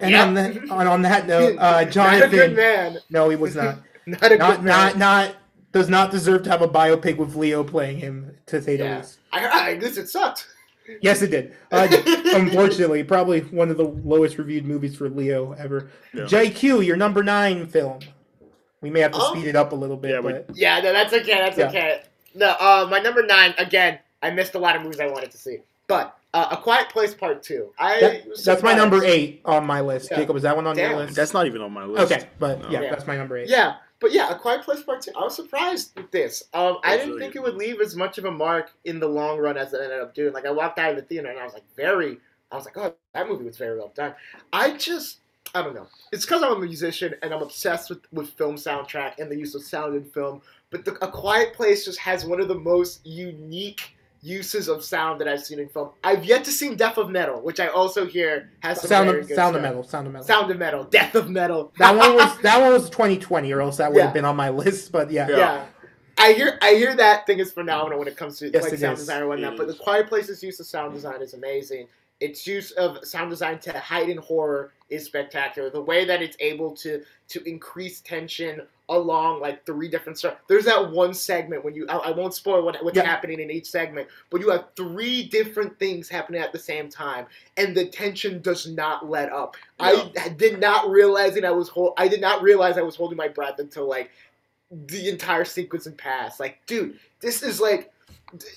[SPEAKER 2] And
[SPEAKER 1] Yep.
[SPEAKER 2] on that, on, on that note, uh,
[SPEAKER 1] Not a good
[SPEAKER 2] Jonathan,
[SPEAKER 1] man.
[SPEAKER 2] no, he was not.
[SPEAKER 1] Not a
[SPEAKER 2] not,
[SPEAKER 1] good
[SPEAKER 2] not,
[SPEAKER 1] man.
[SPEAKER 2] not, does not deserve to have a biopic with Leo playing him. To say the
[SPEAKER 1] Yeah.
[SPEAKER 2] least.
[SPEAKER 1] I, I guess it sucked.
[SPEAKER 2] Yes, it did. Uh, unfortunately, probably one of the lowest reviewed movies for Leo ever.
[SPEAKER 3] Yeah.
[SPEAKER 2] JQ, your number nine film. We may have to
[SPEAKER 1] Oh.
[SPEAKER 2] speed it up a little bit,
[SPEAKER 3] Yeah, we-
[SPEAKER 2] but
[SPEAKER 1] Yeah, no, that's okay. That's
[SPEAKER 2] Yeah.
[SPEAKER 1] okay. No, uh, my number nine again. I missed a lot of movies I wanted to see, but uh, A Quiet Place Part Two. I
[SPEAKER 2] that- that's my number eight on my list.
[SPEAKER 1] Yeah.
[SPEAKER 2] Jacob, is that one on your list?
[SPEAKER 3] That's not even on my list.
[SPEAKER 2] okay, but
[SPEAKER 3] No.
[SPEAKER 2] yeah,
[SPEAKER 1] Yeah.
[SPEAKER 2] that's my number eight.
[SPEAKER 1] Yeah, but yeah, A Quiet Place Part Two. I was surprised with this. Um, I didn't
[SPEAKER 3] really
[SPEAKER 1] think it would leave as much of a mark in the long run as it ended up doing. Like I walked out of the theater and I was like, very. I was like, oh, that movie was very well done. I just. I don't know. It's because I'm a musician and I'm obsessed with, with film soundtrack and the use of sound in film. But the, A Quiet Place just has one of the most unique uses of sound that I've seen in film. I've yet to see Death of Metal, which I also hear has some
[SPEAKER 2] Sound
[SPEAKER 1] very
[SPEAKER 2] of
[SPEAKER 1] good
[SPEAKER 2] Sound of. Metal. Sound of Metal.
[SPEAKER 1] Sound of Metal. Death of Metal.
[SPEAKER 2] that one was that one was 2020, or else that would
[SPEAKER 1] Yeah.
[SPEAKER 2] have been on my list. But yeah,
[SPEAKER 3] Yeah.
[SPEAKER 1] yeah. I hear I hear that thing is phenomenal when it comes to
[SPEAKER 2] Yes,
[SPEAKER 1] like
[SPEAKER 2] it
[SPEAKER 1] sound
[SPEAKER 2] is.
[SPEAKER 1] design or whatnot. But the. Quiet Place's use of sound design is amazing. Its use of sound design to heighten horror is spectacular. The way that it's able to to increase tension along like three different stars. There's that one segment when you I, I won't spoil what, what's
[SPEAKER 2] Yeah.
[SPEAKER 1] happening in each segment, but you have three different things happening at the same time, and the tension does not let up. I did not realizing I was hold, I did not realize I was holding my breath until like the entire sequence in pass. Like, dude, this is like,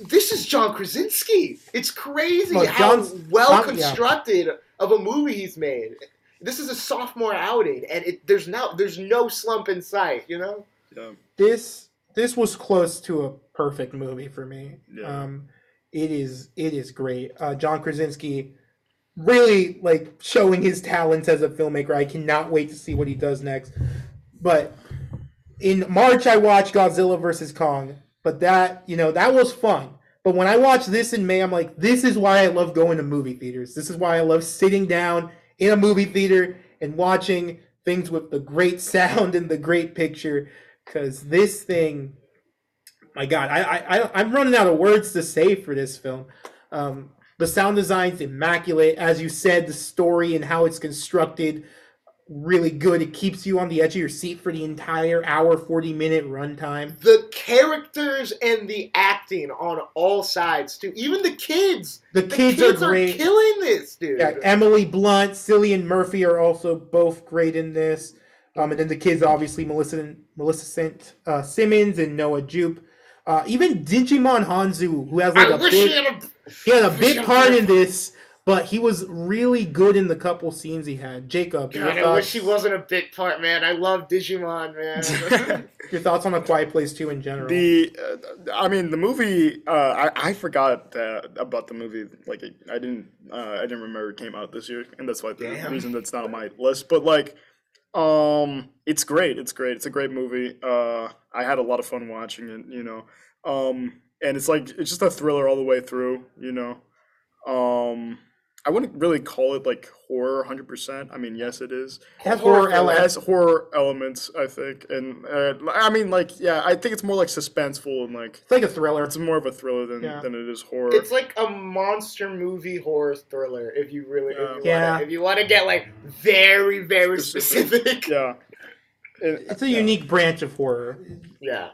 [SPEAKER 1] this is John Krasinski. It's crazy
[SPEAKER 2] Look,
[SPEAKER 1] how
[SPEAKER 2] John's-
[SPEAKER 1] well
[SPEAKER 2] John- yeah.
[SPEAKER 1] constructed of a movie he's made. This is a sophomore outing, and it, there's no there's no slump in sight. You know?
[SPEAKER 3] Yeah.
[SPEAKER 2] this this was close to a perfect movie for me.
[SPEAKER 3] Yeah.
[SPEAKER 2] Um, it is it is great. Uh, John Krasinski really like showing his talents as a filmmaker. I cannot wait to see what he does next. But in March, I watched Godzilla versus Kong. But that you know that was fun. But when I watch this in May, I'm like, this is why I love going to movie theaters. This is why I love sitting down in a movie theater and watching things with the great sound and the great picture. Because this thing, my God, I, I, I I'm running out of words to say for this film. Um, the sound design's immaculate, as you said. The story and how it's constructed, really good. It keeps you on the edge of your seat for the entire hour, forty minute runtime.
[SPEAKER 1] The characters and the acting on all sides too. Even the kids.
[SPEAKER 2] The,
[SPEAKER 1] The
[SPEAKER 2] kids, are great.
[SPEAKER 1] killing this, dude?
[SPEAKER 2] Yeah, Emily Blunt, Cillian Murphy are also both great in this. Um, and then the kids, obviously, Melissa Millicent uh, Simmonds and Noah Jupe. Uh, even Djimon Hounsou, who has like
[SPEAKER 1] I
[SPEAKER 2] a big,
[SPEAKER 1] he had a.
[SPEAKER 2] he had a big part in this, but he was really good in the couple scenes he had. Jacob, your
[SPEAKER 1] God, I
[SPEAKER 2] thoughts,
[SPEAKER 1] wish he wasn't a big part, man. I love Digimon, man.
[SPEAKER 2] your thoughts on A Quiet Place 2 in general?
[SPEAKER 3] The, uh, I mean, the movie. Uh, I I forgot uh, about the movie. Like, I didn't. Uh, I didn't remember it came out this year, and that's why the
[SPEAKER 1] Damn.
[SPEAKER 3] reason that's not on my list. But like, um, it's great. It's great. It's a great movie. Uh, I had a lot of fun watching it. You know, um, and it's like it's just a thriller all the way through. You know, um. I wouldn't really call it like horror 100%. I mean, yes, it is.
[SPEAKER 2] It has
[SPEAKER 1] Horror
[SPEAKER 2] horror elements.
[SPEAKER 3] has horror elements, I think, and uh, I mean, like, yeah, I think it's more like suspenseful and like
[SPEAKER 2] It's like a thriller.
[SPEAKER 3] it's more of a thriller than
[SPEAKER 2] Yeah.
[SPEAKER 3] than it is horror.
[SPEAKER 1] it's like a monster movie horror thriller. If you really, if you
[SPEAKER 2] Yeah.
[SPEAKER 1] wanna, if you want to get like very, very
[SPEAKER 3] Specific.
[SPEAKER 1] specific.
[SPEAKER 3] yeah, And-
[SPEAKER 2] It's a
[SPEAKER 3] yeah.
[SPEAKER 2] unique branch of horror.
[SPEAKER 1] yeah.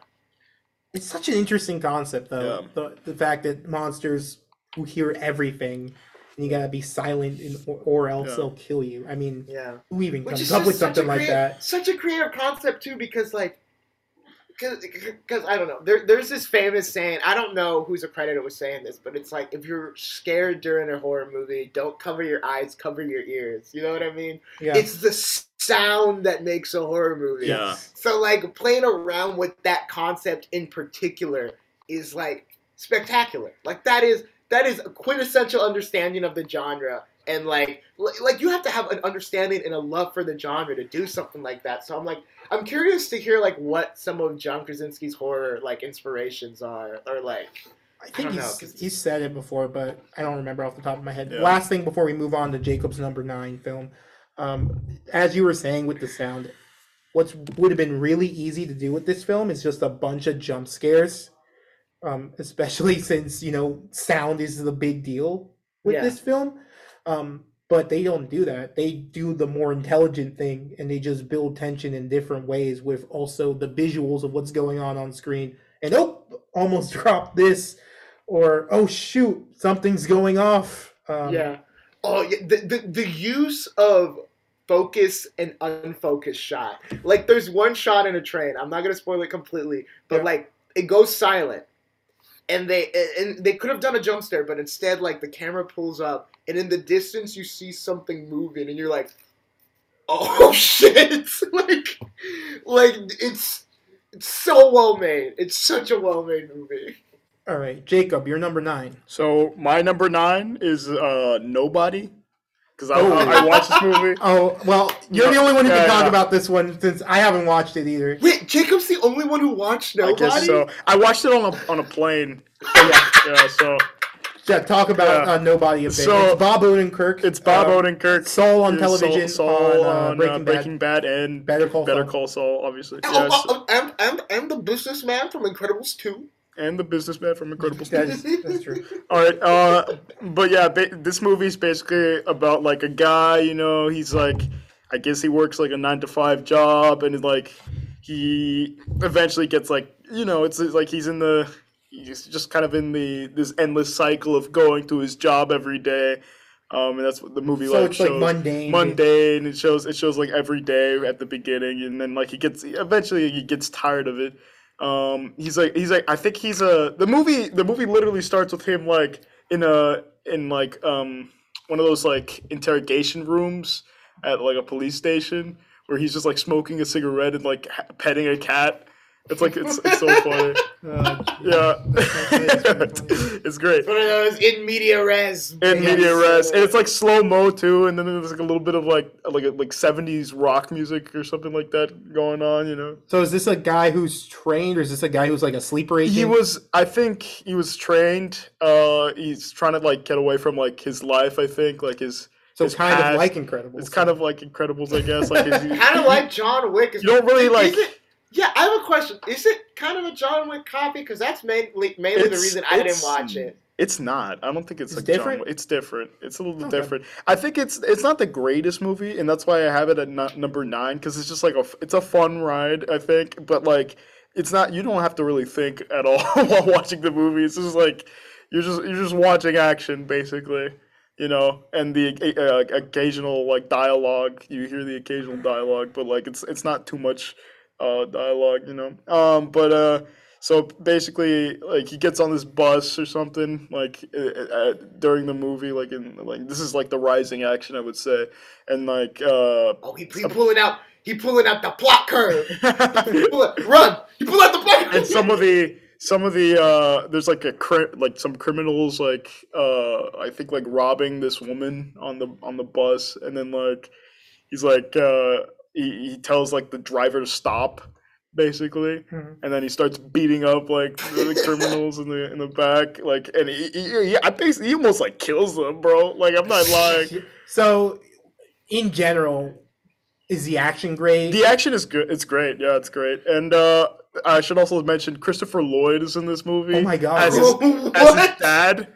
[SPEAKER 2] It's such an interesting concept, though.
[SPEAKER 3] Yeah.
[SPEAKER 2] The, the fact that monsters who hear everything, and you gotta be silent, and, or, or else
[SPEAKER 3] Yeah.
[SPEAKER 2] they'll kill you. I mean,
[SPEAKER 1] Yeah.
[SPEAKER 2] who even
[SPEAKER 1] Which
[SPEAKER 2] comes up with something
[SPEAKER 1] a
[SPEAKER 2] like
[SPEAKER 1] creat-
[SPEAKER 2] that?
[SPEAKER 1] Such a creative concept too, because like, because I don't know. There, there's this famous saying. I don't know who's accredited with saying this, but it's like if you're scared during a horror movie, don't cover your eyes, cover your ears. You know what I mean?
[SPEAKER 2] Yeah.
[SPEAKER 1] It's the sound that makes a horror movie.
[SPEAKER 3] Yeah.
[SPEAKER 1] So like playing around with that concept in particular is like spectacular. Like that is that is a quintessential understanding of the genre and like like you have to have an understanding and a love for the genre to do something like that. So I'm like I'm curious to hear like what some of John Krasinski's horror like inspirations are or like
[SPEAKER 2] I
[SPEAKER 1] I
[SPEAKER 2] think
[SPEAKER 1] don't know,
[SPEAKER 2] he's said it before, but I don't remember off the top of my head.
[SPEAKER 3] Yeah.
[SPEAKER 2] Last thing before we move on to Jacob's number nine film, um, as you were saying with the sound, what would have been really easy to do with this film is just a bunch of jump scares, um, especially since you know sound is the big deal with
[SPEAKER 1] Yeah.
[SPEAKER 2] this film. Um, but they don't do that. They do the more intelligent thing, and they just build tension in different ways with also the visuals of what's going on on screen. And oh, almost dropped this, or oh shoot, something's going off. Um,
[SPEAKER 1] yeah. Oh, yeah. The, the the use of focus and unfocused shot. Like, there's one shot in a train. I'm not gonna spoil it completely, but
[SPEAKER 2] Yeah.
[SPEAKER 1] like it goes silent, and they and they could have done a jump scare, but instead, like the camera pulls up, and in the distance you see something moving, and you're like, oh shit! like, like it's. It's so well made. It's such a well made movie.
[SPEAKER 2] All right, Jacob, you're number nine.
[SPEAKER 3] So my number nine is uh Nobody, because I,
[SPEAKER 2] Oh.
[SPEAKER 3] I, I watched this movie.
[SPEAKER 2] Oh well, you're
[SPEAKER 3] No,
[SPEAKER 2] the only one who
[SPEAKER 3] yeah,
[SPEAKER 2] can talk
[SPEAKER 3] yeah.
[SPEAKER 2] about this one since I haven't watched it either.
[SPEAKER 1] Wait, Jacob's the only one who watched Nobody?
[SPEAKER 3] I guess so. I watched it on a on a plane.
[SPEAKER 2] yeah,
[SPEAKER 3] Yeah, so
[SPEAKER 2] yeah, talk about
[SPEAKER 3] Yeah.
[SPEAKER 2] uh, nobody a bit.
[SPEAKER 3] So-
[SPEAKER 2] it's Bob Odenkirk.
[SPEAKER 3] it's Bob
[SPEAKER 2] uh,
[SPEAKER 3] Odenkirk.
[SPEAKER 2] Saul on television
[SPEAKER 3] Saul
[SPEAKER 2] on, uh,
[SPEAKER 3] on,
[SPEAKER 2] Breaking, Bad.
[SPEAKER 3] Breaking Bad and
[SPEAKER 2] Better Call
[SPEAKER 3] Better
[SPEAKER 2] Saul.
[SPEAKER 3] Call Saul, obviously.
[SPEAKER 1] Oh,
[SPEAKER 3] Yes,
[SPEAKER 1] oh, oh, and, and, and the businessman from Incredibles 2.
[SPEAKER 3] and the businessman from Incredibles.
[SPEAKER 2] That is, that's true.
[SPEAKER 3] All right, uh, but yeah, ba- this movie is basically about like a guy. You know, he's like, I guess he works like a nine to five job, and like he eventually gets like, you know, it's like he's in the, he's just kind of in the this endless cycle of going to his job every day. Um, and that's what the movie
[SPEAKER 2] So
[SPEAKER 3] like
[SPEAKER 2] it's like
[SPEAKER 3] shows.
[SPEAKER 2] mundane.
[SPEAKER 3] mundane. It shows it shows like every day at the beginning, and then like he gets eventually he gets tired of it. Um, he's like he's like I think he's a the movie the movie literally starts with him like in a in like um one of those like interrogation rooms at like a police station where he's just like smoking a cigarette and like ha- petting a cat. It's like it's it's so funny.
[SPEAKER 2] Uh,
[SPEAKER 3] Yeah, it's great.
[SPEAKER 1] One of those in media res.
[SPEAKER 3] In
[SPEAKER 1] Yes.
[SPEAKER 3] media res, and it's like slow mo too, and then there's like a little bit of like like like seventies rock music or something like that going on, you know.
[SPEAKER 2] so is this a guy who's trained, or is this a guy who's like a sleeper agent?
[SPEAKER 3] He was, I think, he was trained. Uh, he's trying to like get away from like his life. I think like his.
[SPEAKER 2] So
[SPEAKER 3] his
[SPEAKER 2] kind
[SPEAKER 3] past-
[SPEAKER 2] of like Incredibles.
[SPEAKER 3] It's kind of like Incredibles, I guess. Like his,
[SPEAKER 1] Kind of like John Wick. Is,
[SPEAKER 3] You don't really,
[SPEAKER 1] is
[SPEAKER 3] like-
[SPEAKER 1] it- yeah, I have a question. Is it kind of a John Wick copy? Because that's mainly mainly the reason I didn't watch it.
[SPEAKER 3] It's not. I don't think it's,
[SPEAKER 2] It's
[SPEAKER 3] like
[SPEAKER 2] different?
[SPEAKER 3] Wick. It's different. It's a little
[SPEAKER 2] Okay.
[SPEAKER 3] different. I think it's it's not the greatest movie, and that's why I have it at nu- number nine because it's just like a it's a fun ride. I think, but like it's not. You don't have to really think at all while watching the movie. It's just like you're just you're just watching action basically. You know, and the uh, occasional like dialogue. You hear the occasional dialogue, but like it's it's not too much uh, dialogue, you know. Um, but uh, so basically, like he gets on this bus or something, like uh, uh, during the movie, like in like this is like the rising action, I would say, and like uh,
[SPEAKER 1] Oh, he, he pulling out. He pulling out the plot curve. He pull it- run. He pull out the plot curve.
[SPEAKER 3] and some of the some of the uh there's like a cri- like some criminals like uh i think like robbing this woman on the on the bus. And then like he's like uh he, he tells like the driver to stop basically.
[SPEAKER 2] Mhm.
[SPEAKER 3] and then he starts beating up like the, the criminals in the in the back. Like and he, he, he i think he almost like kills them bro. Like i'm not lying.
[SPEAKER 2] So, in general, is the action great?
[SPEAKER 3] the action is good. It's great. Yeah it's great. And uh i should also mention christopher lloyd is in this movie
[SPEAKER 2] oh my god!
[SPEAKER 3] as his, as his dad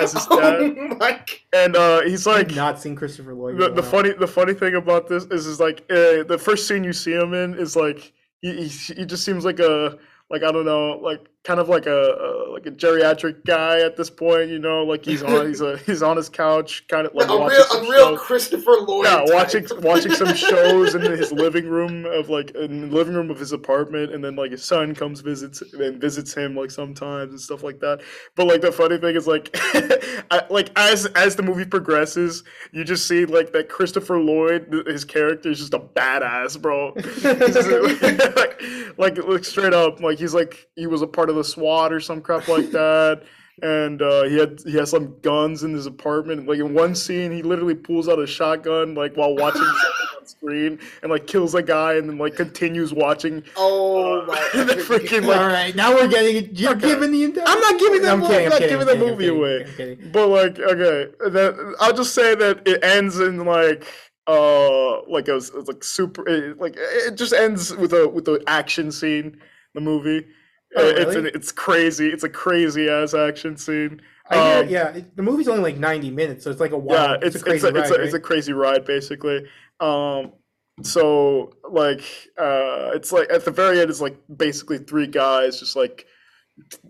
[SPEAKER 3] as his dad
[SPEAKER 1] Oh my g-
[SPEAKER 3] and uh, he's
[SPEAKER 2] I've
[SPEAKER 3] like
[SPEAKER 2] not seen Christopher Lloyd.
[SPEAKER 3] the, the funny the funny thing about this is is like uh, the first scene you see him in is like he, he, he just seems like a like I don't know like kind of like a, a like a geriatric guy at this point you know like he's on he's a he's on his couch kind of like
[SPEAKER 1] a real, a real
[SPEAKER 3] shows.
[SPEAKER 1] Christopher Lloyd.
[SPEAKER 3] yeah,
[SPEAKER 1] type.
[SPEAKER 3] watching watching some shows in his living room of like in the living room of his apartment, and then like his son comes visits and visits him like sometimes and stuff like that. But like the funny thing is like, I, like as as the movie progresses, you just see like that Christopher Lloyd, his character is just a badass, bro. Like, like like straight up, like he's like he was a part of the SWAT or some crap like that and uh, he had he has some guns in his apartment. Like in one scene, he literally pulls out a shotgun like while watching something on screen, and like kills a guy, and then like continues watching.
[SPEAKER 1] Oh my!
[SPEAKER 3] And then freaking like
[SPEAKER 2] All right, now we're getting. You're
[SPEAKER 3] Okay.
[SPEAKER 2] giving the entire.
[SPEAKER 3] I'm not giving
[SPEAKER 2] I'm
[SPEAKER 3] the
[SPEAKER 2] kidding.
[SPEAKER 3] I'm
[SPEAKER 2] I'm
[SPEAKER 3] not
[SPEAKER 2] kidding.
[SPEAKER 3] giving
[SPEAKER 2] I'm
[SPEAKER 3] the
[SPEAKER 2] kidding,
[SPEAKER 3] movie
[SPEAKER 2] I'm
[SPEAKER 3] away.
[SPEAKER 2] kidding,
[SPEAKER 3] But like, okay, that I'll just say that it ends in like uh like a it's like super it, like it just ends with a with the action scene. The movie.
[SPEAKER 2] Oh,
[SPEAKER 3] Uh, It's an, it's crazy. It's a crazy ass action scene.
[SPEAKER 2] Hear,
[SPEAKER 3] Um,
[SPEAKER 2] yeah, it- the movie's only like 90 minutes, so it's like a
[SPEAKER 3] yeah
[SPEAKER 2] wild.
[SPEAKER 3] it's
[SPEAKER 2] it's a crazy
[SPEAKER 3] it's a,
[SPEAKER 2] ride,
[SPEAKER 3] it's, a,
[SPEAKER 2] right?
[SPEAKER 3] it's a crazy ride basically um so like uh it's like at the very end it's like basically three guys just like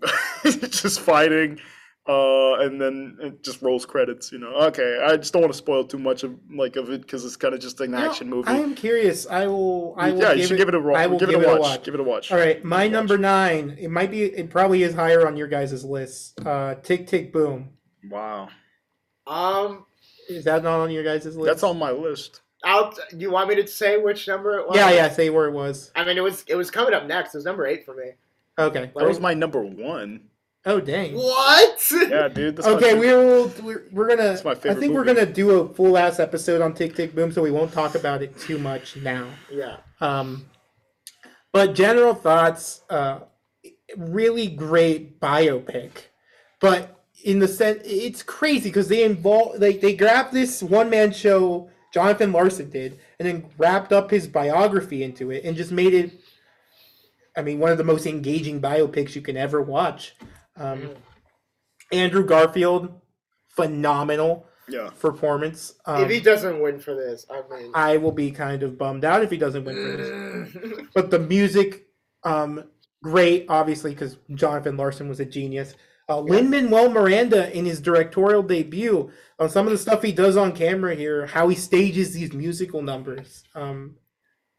[SPEAKER 3] just fighting uh and then it just rolls credits you know okay i just don't want to spoil too much of like of it because it's kind of just an
[SPEAKER 2] You
[SPEAKER 3] action movie
[SPEAKER 2] I am curious. I will. I will
[SPEAKER 3] yeah
[SPEAKER 2] give
[SPEAKER 3] you should give it a ro-
[SPEAKER 2] I will
[SPEAKER 3] give it
[SPEAKER 2] give
[SPEAKER 3] a
[SPEAKER 2] it a
[SPEAKER 3] watch.
[SPEAKER 2] watch.
[SPEAKER 3] give it a watch
[SPEAKER 2] All right, my
[SPEAKER 3] Watch.
[SPEAKER 2] number nine. It might be. It probably is higher on your guys' list. Uh, Tick Tick Boom.
[SPEAKER 3] wow
[SPEAKER 1] Um,
[SPEAKER 2] Is that not on your guys' list?
[SPEAKER 3] that's on my list
[SPEAKER 1] I'll. You want me to say which number it was?
[SPEAKER 2] Yeah, yeah. Say where it was.
[SPEAKER 1] I mean, it was it was coming up next. It was number eight for me.
[SPEAKER 2] Okay.
[SPEAKER 3] that was my number one
[SPEAKER 2] Oh dang.
[SPEAKER 1] What?
[SPEAKER 3] yeah dude that's
[SPEAKER 2] Okay, we will. We're, we're gonna.
[SPEAKER 3] That's my
[SPEAKER 2] I
[SPEAKER 3] favorite
[SPEAKER 2] think we're gonna do a full ass episode on Tick Tick Boom, so we won't talk about it too much now.
[SPEAKER 1] Yeah.
[SPEAKER 2] Um, but general thoughts, uh, really great biopic, but in the sense it's crazy because they involve like they grabbed this one man show Jonathan Larson did, and then wrapped up his biography into it and just made it. I mean, one of the most engaging biopics you can ever watch. Um, Andrew Garfield, phenomenal
[SPEAKER 3] yeah
[SPEAKER 2] performance. Um,
[SPEAKER 1] if he doesn't win for this, I mean.
[SPEAKER 2] I will be kind of bummed out if he doesn't win for this
[SPEAKER 1] Mm.
[SPEAKER 2] but the music um great obviously because jonathan larson was a genius uh, Lin Manuel Miranda in his directorial debut on some of the stuff he does on camera here, how he stages these musical numbers, um,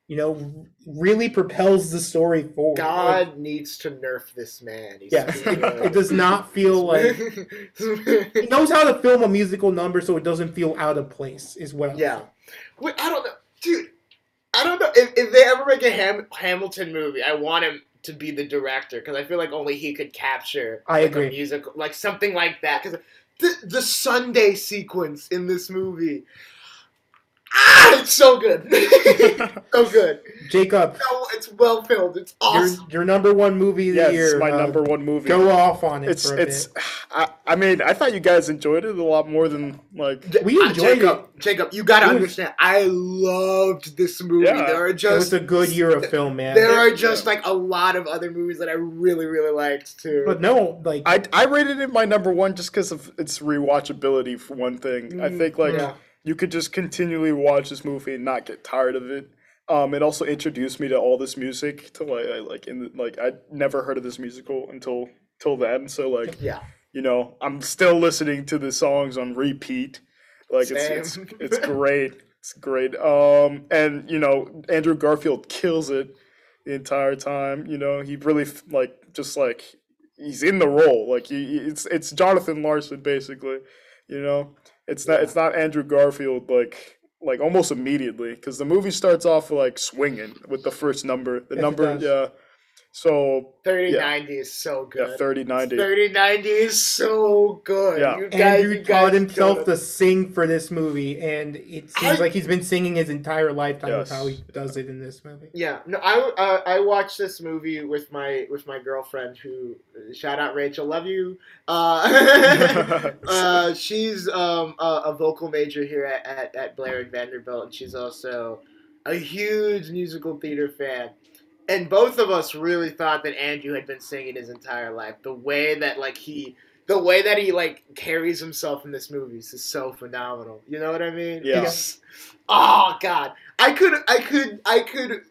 [SPEAKER 2] you know, really propels the story forward.
[SPEAKER 1] God needs to nerf this man. He's
[SPEAKER 2] yes, it,
[SPEAKER 1] uh,
[SPEAKER 2] it does not feel like he knows how to film a musical number so it doesn't feel out of place. Is what I'm
[SPEAKER 1] Yeah. Wait, I don't know, dude. I don't know if, if they ever make a Ham- Hamilton movie. I want him to be the director because I feel like only he could capture.
[SPEAKER 2] I
[SPEAKER 1] like,
[SPEAKER 2] agree.
[SPEAKER 1] A musical, like something like that. Because the the Sunday sequence in this movie, ah, it's so good, so good.
[SPEAKER 2] Jacob,
[SPEAKER 1] No, it's well filmed. It's
[SPEAKER 2] your
[SPEAKER 1] awesome.
[SPEAKER 2] your number one movie of the year.
[SPEAKER 3] it's my
[SPEAKER 2] uh,
[SPEAKER 3] number one movie
[SPEAKER 2] Go off on it.
[SPEAKER 3] it's
[SPEAKER 2] for a
[SPEAKER 3] it's
[SPEAKER 2] bit.
[SPEAKER 3] I, I mean i thought you guys enjoyed it a lot more than like
[SPEAKER 2] We
[SPEAKER 1] Uh,
[SPEAKER 2] enjoyed
[SPEAKER 1] Jacob, Jacob, you gotta
[SPEAKER 2] It
[SPEAKER 1] understand. I loved this movie.
[SPEAKER 3] Yeah.
[SPEAKER 1] there are just It
[SPEAKER 2] was a good year of film, man.
[SPEAKER 1] There are just
[SPEAKER 3] Yeah.
[SPEAKER 1] like a lot of other movies that I really, really liked too.
[SPEAKER 2] but no, like
[SPEAKER 3] I, I rated it my number one just because of its rewatchability for one thing. I
[SPEAKER 1] Mm,
[SPEAKER 3] think like
[SPEAKER 1] yeah.
[SPEAKER 3] You could just continually watch this movie and not get tired of it. Um, it also introduced me to all this music to like I, like in the, like I never heard of this musical until till then. So like
[SPEAKER 1] yeah,
[SPEAKER 3] you know I'm still listening to the songs on repeat. Like it's, it's it's great. It's great. Um, and you know Andrew Garfield kills it the entire time. You know he really like just like he's in the role. Like he, he- it's it's Jonathan Larson basically. You know it's not it's not Andrew Garfield like like almost immediately because the movie starts off like swinging with the first number. The number yeah. So
[SPEAKER 1] 3090 is so
[SPEAKER 3] yeah,
[SPEAKER 1] good.
[SPEAKER 3] thirty ninety.
[SPEAKER 1] 3090 is so good.
[SPEAKER 3] Yeah.
[SPEAKER 1] You guys,
[SPEAKER 2] Andrew
[SPEAKER 1] you
[SPEAKER 2] taught himself
[SPEAKER 1] gotta-
[SPEAKER 2] sing for this movie, and it seems
[SPEAKER 1] I-
[SPEAKER 2] like he's been singing his entire lifetime
[SPEAKER 3] Yes.
[SPEAKER 2] with how he does it in this movie.
[SPEAKER 1] Yeah, no, I uh, I watched this movie with my with my girlfriend who shout out Rachel, love you. Uh, uh, she's um a, a vocal major here at, at, at Blair and Vanderbilt, and she's also a huge musical theater fan. And both of us really thought that Andrew had been singing his entire life. The way that like he, the way that he like carries himself in this movie is just so phenomenal. You know what I mean?
[SPEAKER 3] Yeah.
[SPEAKER 1] Oh God, I could, I could, I could.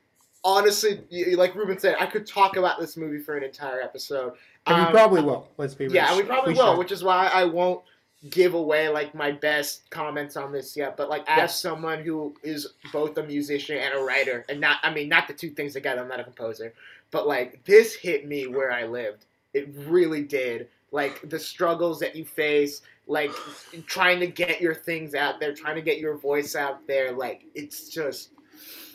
[SPEAKER 1] Honestly, like Ruben said, I could talk about this movie for an entire episode.
[SPEAKER 2] And we
[SPEAKER 1] Um,
[SPEAKER 2] probably will. Let's be real.
[SPEAKER 1] yeah, we probably
[SPEAKER 2] We
[SPEAKER 1] will,
[SPEAKER 2] should.
[SPEAKER 1] which is why I won't give away like my best comments on this yet. But like as someone who is both a musician and a writer, and not I mean not the two things together. I'm not a composer, but like this hit me where I lived. It really did. Like the struggles that you face, like trying to get your things out there, trying to get your voice out there. Like it's just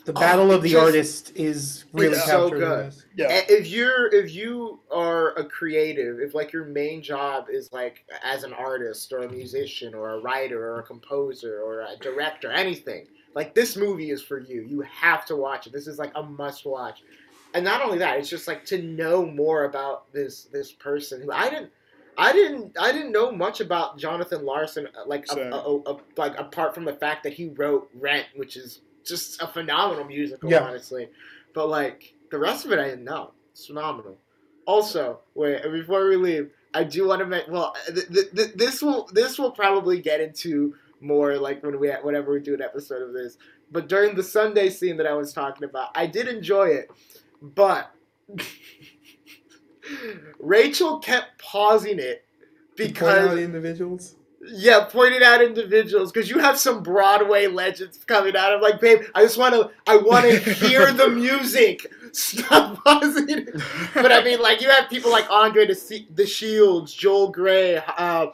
[SPEAKER 2] The battle
[SPEAKER 1] Oh,
[SPEAKER 2] of the
[SPEAKER 1] just-
[SPEAKER 2] artist is really
[SPEAKER 1] it's so good.
[SPEAKER 3] yeah.
[SPEAKER 1] If you're if you are a creative if like your main job is like as an artist or a musician or a writer or a composer or a director anything like this movie is for you you have to watch it this is like a must watch and not only that it's just like to know more about this this person who i didn't I didn't. I didn't know much about Jonathan Larson, uh, like a, a, a, a- like apart from the fact that he wrote Rent, which is just a phenomenal musical,
[SPEAKER 2] Yeah.
[SPEAKER 1] honestly. But like the rest of it, I didn't know. It's phenomenal. Also, wait before we leave, I do want to make Well, th- th- th- this will this will probably get into more like when we whenever we do an episode of this. But during the Sunday scene that I was talking about, I did enjoy it, but Rachel kept pausing it because
[SPEAKER 2] individuals.
[SPEAKER 1] Yeah, pointed out individuals because you have some Broadway legends coming out. I'm like, babe, I just want to, I want to hear the music. Stop pausing. it. But I mean, like, you have people like Andre the, De Shields, Joel Grey, uh,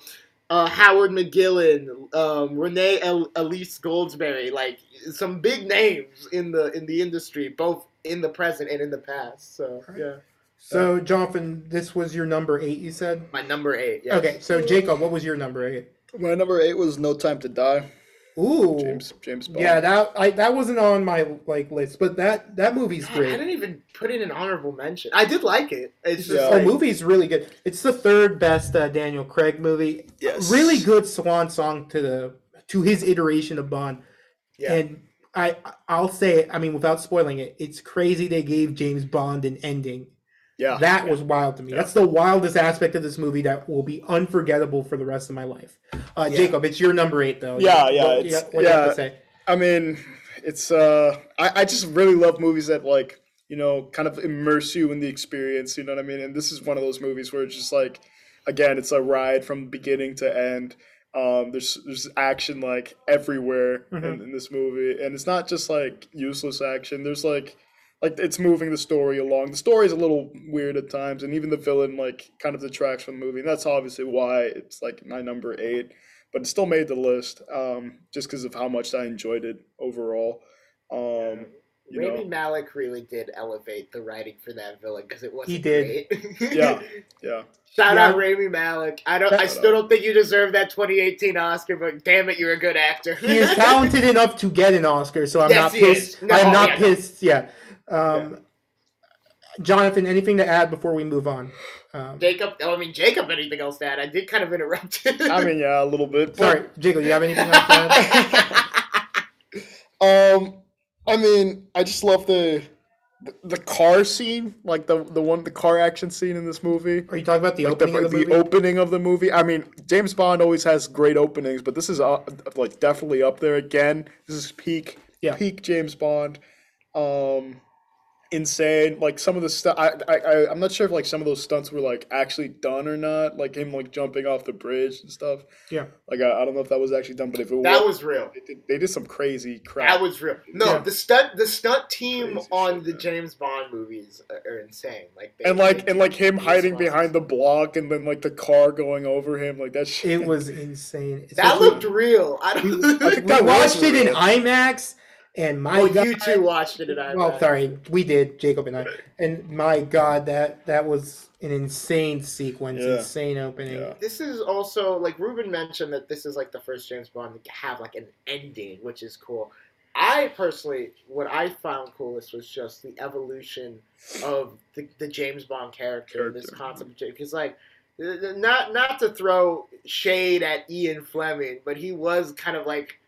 [SPEAKER 1] uh, Howard McGillin, um, Renee El- Elise Goldsberry, like some big names in the in the industry, both in the present and in the past. So yeah,
[SPEAKER 2] So, Jonathan, this was your number eight, you said?
[SPEAKER 1] my number eight. Yeah.
[SPEAKER 2] Okay, so Jacob, what was your number eight?
[SPEAKER 3] My number eight was No Time to Die.
[SPEAKER 2] Ooh.
[SPEAKER 3] James James Bond.
[SPEAKER 2] Yeah, that I that wasn't on my like list, but that that movie's
[SPEAKER 1] God, I didn't even put it in honorable mention. I did like it. It's just
[SPEAKER 3] Yeah.
[SPEAKER 2] The movie's really good. It's the third best uh, Daniel Craig movie.
[SPEAKER 3] Yes.
[SPEAKER 2] Really good swan song to the to his iteration of Bond.
[SPEAKER 1] Yeah.
[SPEAKER 2] And I I'll say it, I mean without spoiling it, it's crazy they gave James Bond an ending.
[SPEAKER 3] Yeah.
[SPEAKER 2] That was wild to me. That's the wildest aspect of this movie that will be unforgettable for the rest of my life. Uh,
[SPEAKER 1] Yeah.
[SPEAKER 2] Jacob, it's your number eight though.
[SPEAKER 3] Yeah, yeah,
[SPEAKER 2] What,
[SPEAKER 3] it's-
[SPEAKER 2] what do you have
[SPEAKER 3] yeah.
[SPEAKER 2] to say?
[SPEAKER 3] I mean, it's uh I, I just really love movies that like, you know, kind of immerse you in the experience, you know what I mean? And this is one of those movies where it's just like again, it's a ride from beginning to end. Um, there's there's action like everywhere in,
[SPEAKER 2] Mhm.
[SPEAKER 3] in this movie, and it's not just like useless action. There's like like it's moving the story along. The story is a little weird at times, and even the villain like kind of detracts from the movie. And that's obviously why it's like my number eight, but it still made the list um, just because of how much I enjoyed it overall. Um, you
[SPEAKER 1] Rami
[SPEAKER 3] know,
[SPEAKER 1] Malik really did elevate the writing for that villain because it wasn't
[SPEAKER 2] He did.
[SPEAKER 1] great.
[SPEAKER 3] Yeah. yeah,
[SPEAKER 1] Shout
[SPEAKER 2] Yeah.
[SPEAKER 1] out Rami Malik. I don't. I
[SPEAKER 2] Shout
[SPEAKER 1] still don't think you deserve that 2018 Oscar, but damn it, you're a good actor.
[SPEAKER 2] He is talented enough to get an Oscar, so I'm
[SPEAKER 1] Yes,
[SPEAKER 2] not pissed.
[SPEAKER 1] No,
[SPEAKER 2] I'm not
[SPEAKER 1] yeah, no.
[SPEAKER 2] pissed. Yeah. Um, Jonathan, anything to add before we move on? Um,
[SPEAKER 1] Jacob. Oh, I mean Jacob. Anything else to add? I did kind of interrupt.
[SPEAKER 3] I mean, yeah, a little bit. but-
[SPEAKER 2] sorry, Jacob, you have anything else to add?
[SPEAKER 3] Um, I mean, I just love the the, the car scene, like the the one the car action scene in this movie.
[SPEAKER 2] Are you talking about the
[SPEAKER 3] Like the,
[SPEAKER 2] opening of the
[SPEAKER 3] the
[SPEAKER 2] movie?
[SPEAKER 3] opening of the movie. I mean, James Bond always has great openings, but this is uh, like definitely up there again. This is peak
[SPEAKER 2] Yeah.
[SPEAKER 3] peak James Bond. Um, insane. Like some of the stuff, I, I, I, I'm not sure if like some of those stunts were like actually done or not. Like him like jumping off the bridge and stuff.
[SPEAKER 2] Yeah.
[SPEAKER 3] Like I, I don't know if that was actually done, but if it was
[SPEAKER 1] That
[SPEAKER 3] was,
[SPEAKER 1] was real.
[SPEAKER 3] they did, they did some crazy crap.
[SPEAKER 1] That was real. No,
[SPEAKER 2] Yeah.
[SPEAKER 1] the stunt the stunt team
[SPEAKER 3] Crazy
[SPEAKER 1] on
[SPEAKER 3] shit,
[SPEAKER 1] the
[SPEAKER 3] man.
[SPEAKER 1] James Bond movies are, are insane. Like they,
[SPEAKER 3] and like
[SPEAKER 1] they
[SPEAKER 3] and like him hiding
[SPEAKER 1] ones.
[SPEAKER 3] behind the block and then like the car going over him like that shit.
[SPEAKER 2] It was insane.
[SPEAKER 1] That
[SPEAKER 2] Especially-
[SPEAKER 1] looked real. I don't.
[SPEAKER 3] I think
[SPEAKER 2] we
[SPEAKER 3] that was
[SPEAKER 2] watched it in. IMAX, and my
[SPEAKER 1] well,
[SPEAKER 2] God,
[SPEAKER 1] you two watched it, and I.
[SPEAKER 2] well, sorry, we did, Jacob and I, and my God, that that was an insane sequence,
[SPEAKER 3] Yeah.
[SPEAKER 2] insane opening.
[SPEAKER 3] Yeah.
[SPEAKER 1] This is also like Ruben mentioned that this is like the first James Bond to have like an ending, which is cool. I personally, what I found coolest was just the evolution of the, the James Bond character, this concept of because like th- th- not not to throw shade at Ian Fleming, but he was kind of like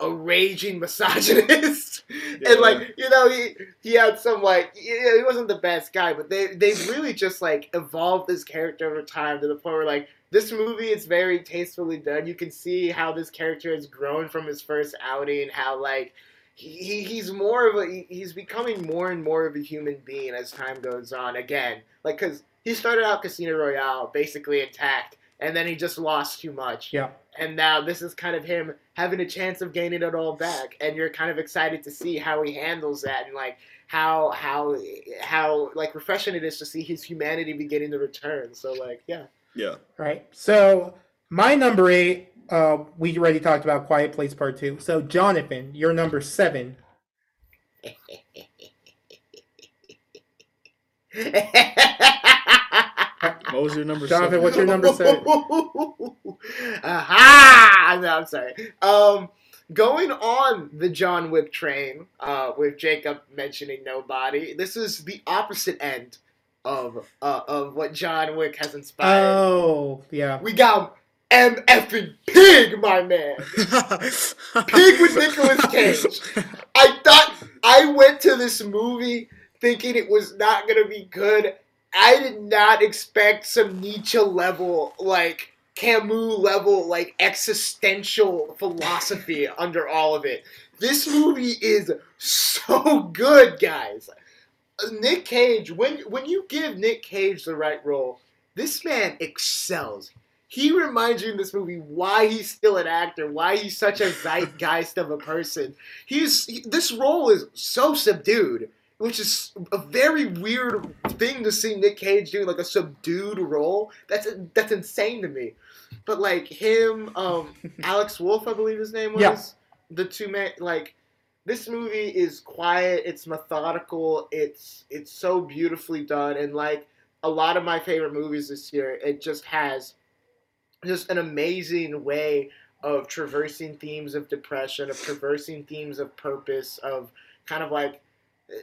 [SPEAKER 1] a raging misogynist,
[SPEAKER 3] Yeah.
[SPEAKER 1] and like you know he he had some like he wasn't the best guy, but they they really just like evolved this character over time to the point where like this movie is very tastefully done. You can see how this character has grown from his first outing, how like he, he he's more of a he- he's becoming more and more of a human being as time goes on. Again, like because he started out Casino Royale basically intact, and then he just lost too much
[SPEAKER 2] Yeah.
[SPEAKER 1] And now this is kind of him having a chance of gaining it all back and you're kind of excited to see how he handles that and like how how how like refreshing it is to see his humanity beginning to return so like yeah
[SPEAKER 3] yeah.
[SPEAKER 2] Right. So my number eight, uh, we already talked about Quiet Place Part Two. So Jonathan, your number seven.
[SPEAKER 3] What was your number?
[SPEAKER 2] Jonathan,
[SPEAKER 3] seven?
[SPEAKER 2] what's your number seven?
[SPEAKER 1] Aha! No, I'm sorry. Um, going on the John Wick train, uh, with Jacob mentioning nobody. This is the opposite end of uh, of what John Wick has inspired.
[SPEAKER 2] Oh, yeah.
[SPEAKER 1] we got M effing Pig, my man. Pig with Nicolas Cage. I thought I went to this movie thinking it was not gonna be good. I did not expect some Nietzsche level, like Camus level, like existential philosophy under all of it. This movie is so good, guys. Nick Cage, when when you give Nick Cage the right role, this man excels. He reminds you in this movie why he's still an actor, why he's such a zeitgeist of a person. He's he- this role is so subdued, which is a very weird thing to see Nick Cage doing, like a subdued role. That's that's insane to me. But like him, um, Alex Wolff, I believe his name was.
[SPEAKER 2] Yeah.
[SPEAKER 1] The two men, like this movie is quiet. It's methodical. It's it's so beautifully done, and like a lot of my favorite movies this year, it just has just an amazing way of traversing themes of depression, of traversing themes of purpose, of kind of like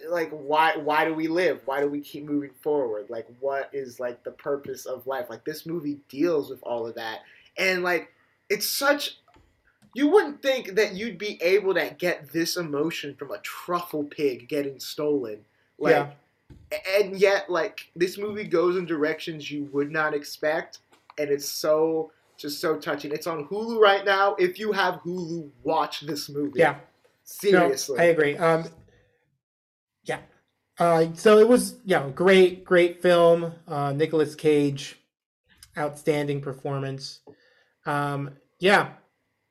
[SPEAKER 1] like why why do we live? Why do we keep moving forward? Like what is like the purpose of life? Like this movie deals with all of that. And like it's such you wouldn't think that you'd be able to get this emotion from a truffle pig getting stolen. Like
[SPEAKER 2] Yeah.
[SPEAKER 1] and yet like this movie goes in directions you would not expect and it's so just so touching. It's on Hulu right now. If you have Hulu, watch this movie.
[SPEAKER 2] Yeah. No,
[SPEAKER 1] Seriously.
[SPEAKER 2] I agree. Um. Uh, so it was, yeah, great, great film. Uh, Nicolas Cage, outstanding performance. Um, yeah,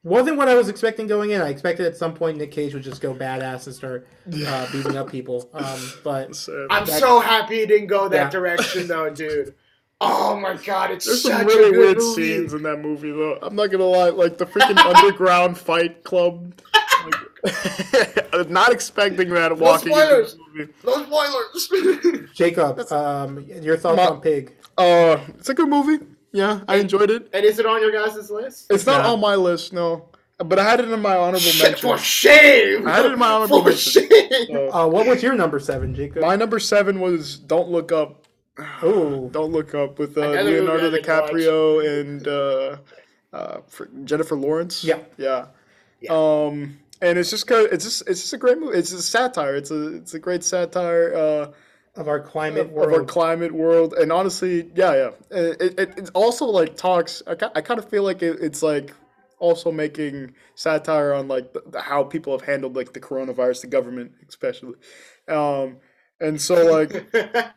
[SPEAKER 2] wasn't what I was expecting going in. I expected at some point Nick Cage would just go badass and start uh, beating up people. Um, but
[SPEAKER 3] So-
[SPEAKER 1] I'm
[SPEAKER 2] That-
[SPEAKER 1] so happy he didn't go that
[SPEAKER 2] Yeah.
[SPEAKER 1] direction though, dude. Oh my god, it's
[SPEAKER 3] There's
[SPEAKER 1] such
[SPEAKER 3] some
[SPEAKER 1] a
[SPEAKER 3] really
[SPEAKER 1] good
[SPEAKER 3] weird
[SPEAKER 1] movie.
[SPEAKER 3] scenes in that movie, though. I'm not gonna lie, like the freaking underground fight club. Like, I'm not expecting that walking into
[SPEAKER 1] spoilers.
[SPEAKER 3] the movie.
[SPEAKER 1] No spoilers.
[SPEAKER 2] Jacob, um, your thoughts
[SPEAKER 3] My-
[SPEAKER 2] on Pig?
[SPEAKER 3] Uh, it's a good movie. Yeah, I enjoyed it.
[SPEAKER 1] and is it on your guys' list?
[SPEAKER 3] It's not
[SPEAKER 2] not.
[SPEAKER 3] on my list, no. But I had it in my honorable
[SPEAKER 1] Shit,
[SPEAKER 3] mention.
[SPEAKER 1] for shame.
[SPEAKER 3] I had it in my honorable
[SPEAKER 1] For
[SPEAKER 3] mention.
[SPEAKER 1] shame.
[SPEAKER 3] So,
[SPEAKER 2] Uh, what was your number seven, Jacob?
[SPEAKER 3] my number seven was "Don't Look Up."
[SPEAKER 2] Ooh.
[SPEAKER 3] Don't Look Up with uh, Leonardo
[SPEAKER 1] I didn't
[SPEAKER 3] DiCaprio and uh, uh, fr- Jennifer Lawrence.
[SPEAKER 2] Yeah.
[SPEAKER 3] yeah,
[SPEAKER 1] Yeah.
[SPEAKER 3] Um, and it's just it's just it's just a great movie. It's a satire. It's a it's a great satire. Uh,
[SPEAKER 2] Of our climate
[SPEAKER 3] of
[SPEAKER 2] world.
[SPEAKER 3] our climate world and honestly yeah yeah it, it, it also like talks i, I kind of feel like it, it's like also making satire on like the, the, how people have handled like the coronavirus the government especially um and so like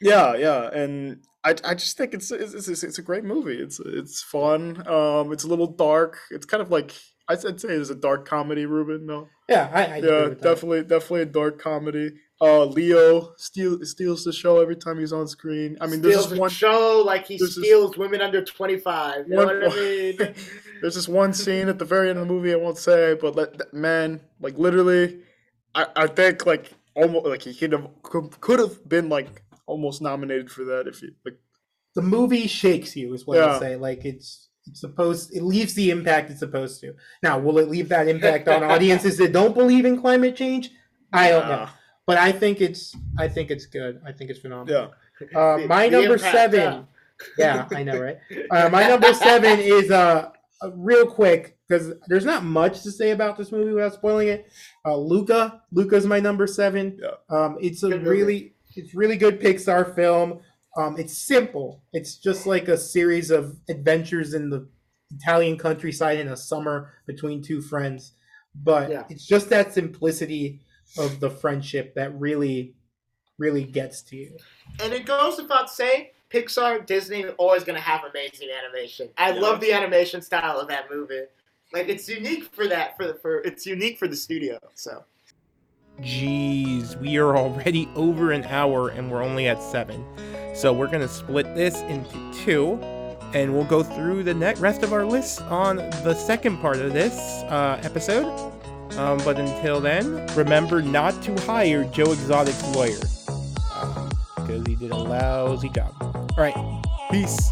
[SPEAKER 3] yeah, yeah, and I, I just think it's it's, it's it's a great movie. It's it's fun. Um, it's a little dark. It's kind of like I'd say it's a dark comedy, Ruben. No,
[SPEAKER 2] Yeah, I, I agree
[SPEAKER 3] yeah,
[SPEAKER 2] with that.
[SPEAKER 3] definitely definitely a dark comedy. Uh, Leo steal, steals the show every time he's on screen. I mean, there's
[SPEAKER 1] steals
[SPEAKER 3] this
[SPEAKER 1] the
[SPEAKER 3] one
[SPEAKER 1] show like he
[SPEAKER 3] there's this-
[SPEAKER 1] steals women under 25. You know what I mean?
[SPEAKER 3] There's this one scene at the very end of the movie I won't say, but let, that man, like literally, I, I think like almost like he could have could, could have been like almost nominated for that if he like
[SPEAKER 2] the movie shakes you, is what
[SPEAKER 3] Yeah.
[SPEAKER 2] I'll say. Like it's it's supposed, it leaves the impact it's supposed to. Now, will it leave that impact on audiences that don't believe in climate change? I don't know, but I think it's I think it's good. I think it's phenomenal.
[SPEAKER 3] yeah.
[SPEAKER 2] Uh,
[SPEAKER 1] The-
[SPEAKER 2] my
[SPEAKER 1] the
[SPEAKER 2] number
[SPEAKER 1] impact,
[SPEAKER 2] seven.
[SPEAKER 1] huh?
[SPEAKER 2] Yeah, I know, right? Uh, my number seven is uh, uh real quick because there's not much to say about this movie without spoiling it. Uh, Luca, Luca's my number seven.
[SPEAKER 3] Yeah.
[SPEAKER 2] Um, it's a
[SPEAKER 1] Good movie.
[SPEAKER 2] really, it's really good Pixar film. Um, it's simple. It's just like a series of adventures in the Italian countryside in a summer between two friends. But
[SPEAKER 1] Yeah.
[SPEAKER 2] it's just that simplicity of the friendship that really, really gets to you.
[SPEAKER 1] And it goes without saying, Pixar, Disney always going to have amazing animation. I
[SPEAKER 3] Yeah.
[SPEAKER 1] love the animation style of that movie. Like it's unique for that for the for it's unique for the studio. So
[SPEAKER 4] Jeez, we are already over an hour and we're only at seven. So we're gonna split this into two, and we'll go through the rest of our list on the second part of this uh, episode. Um, but until then, remember not to hire Joe Exotic's lawyer because he did a lousy job. All right, peace.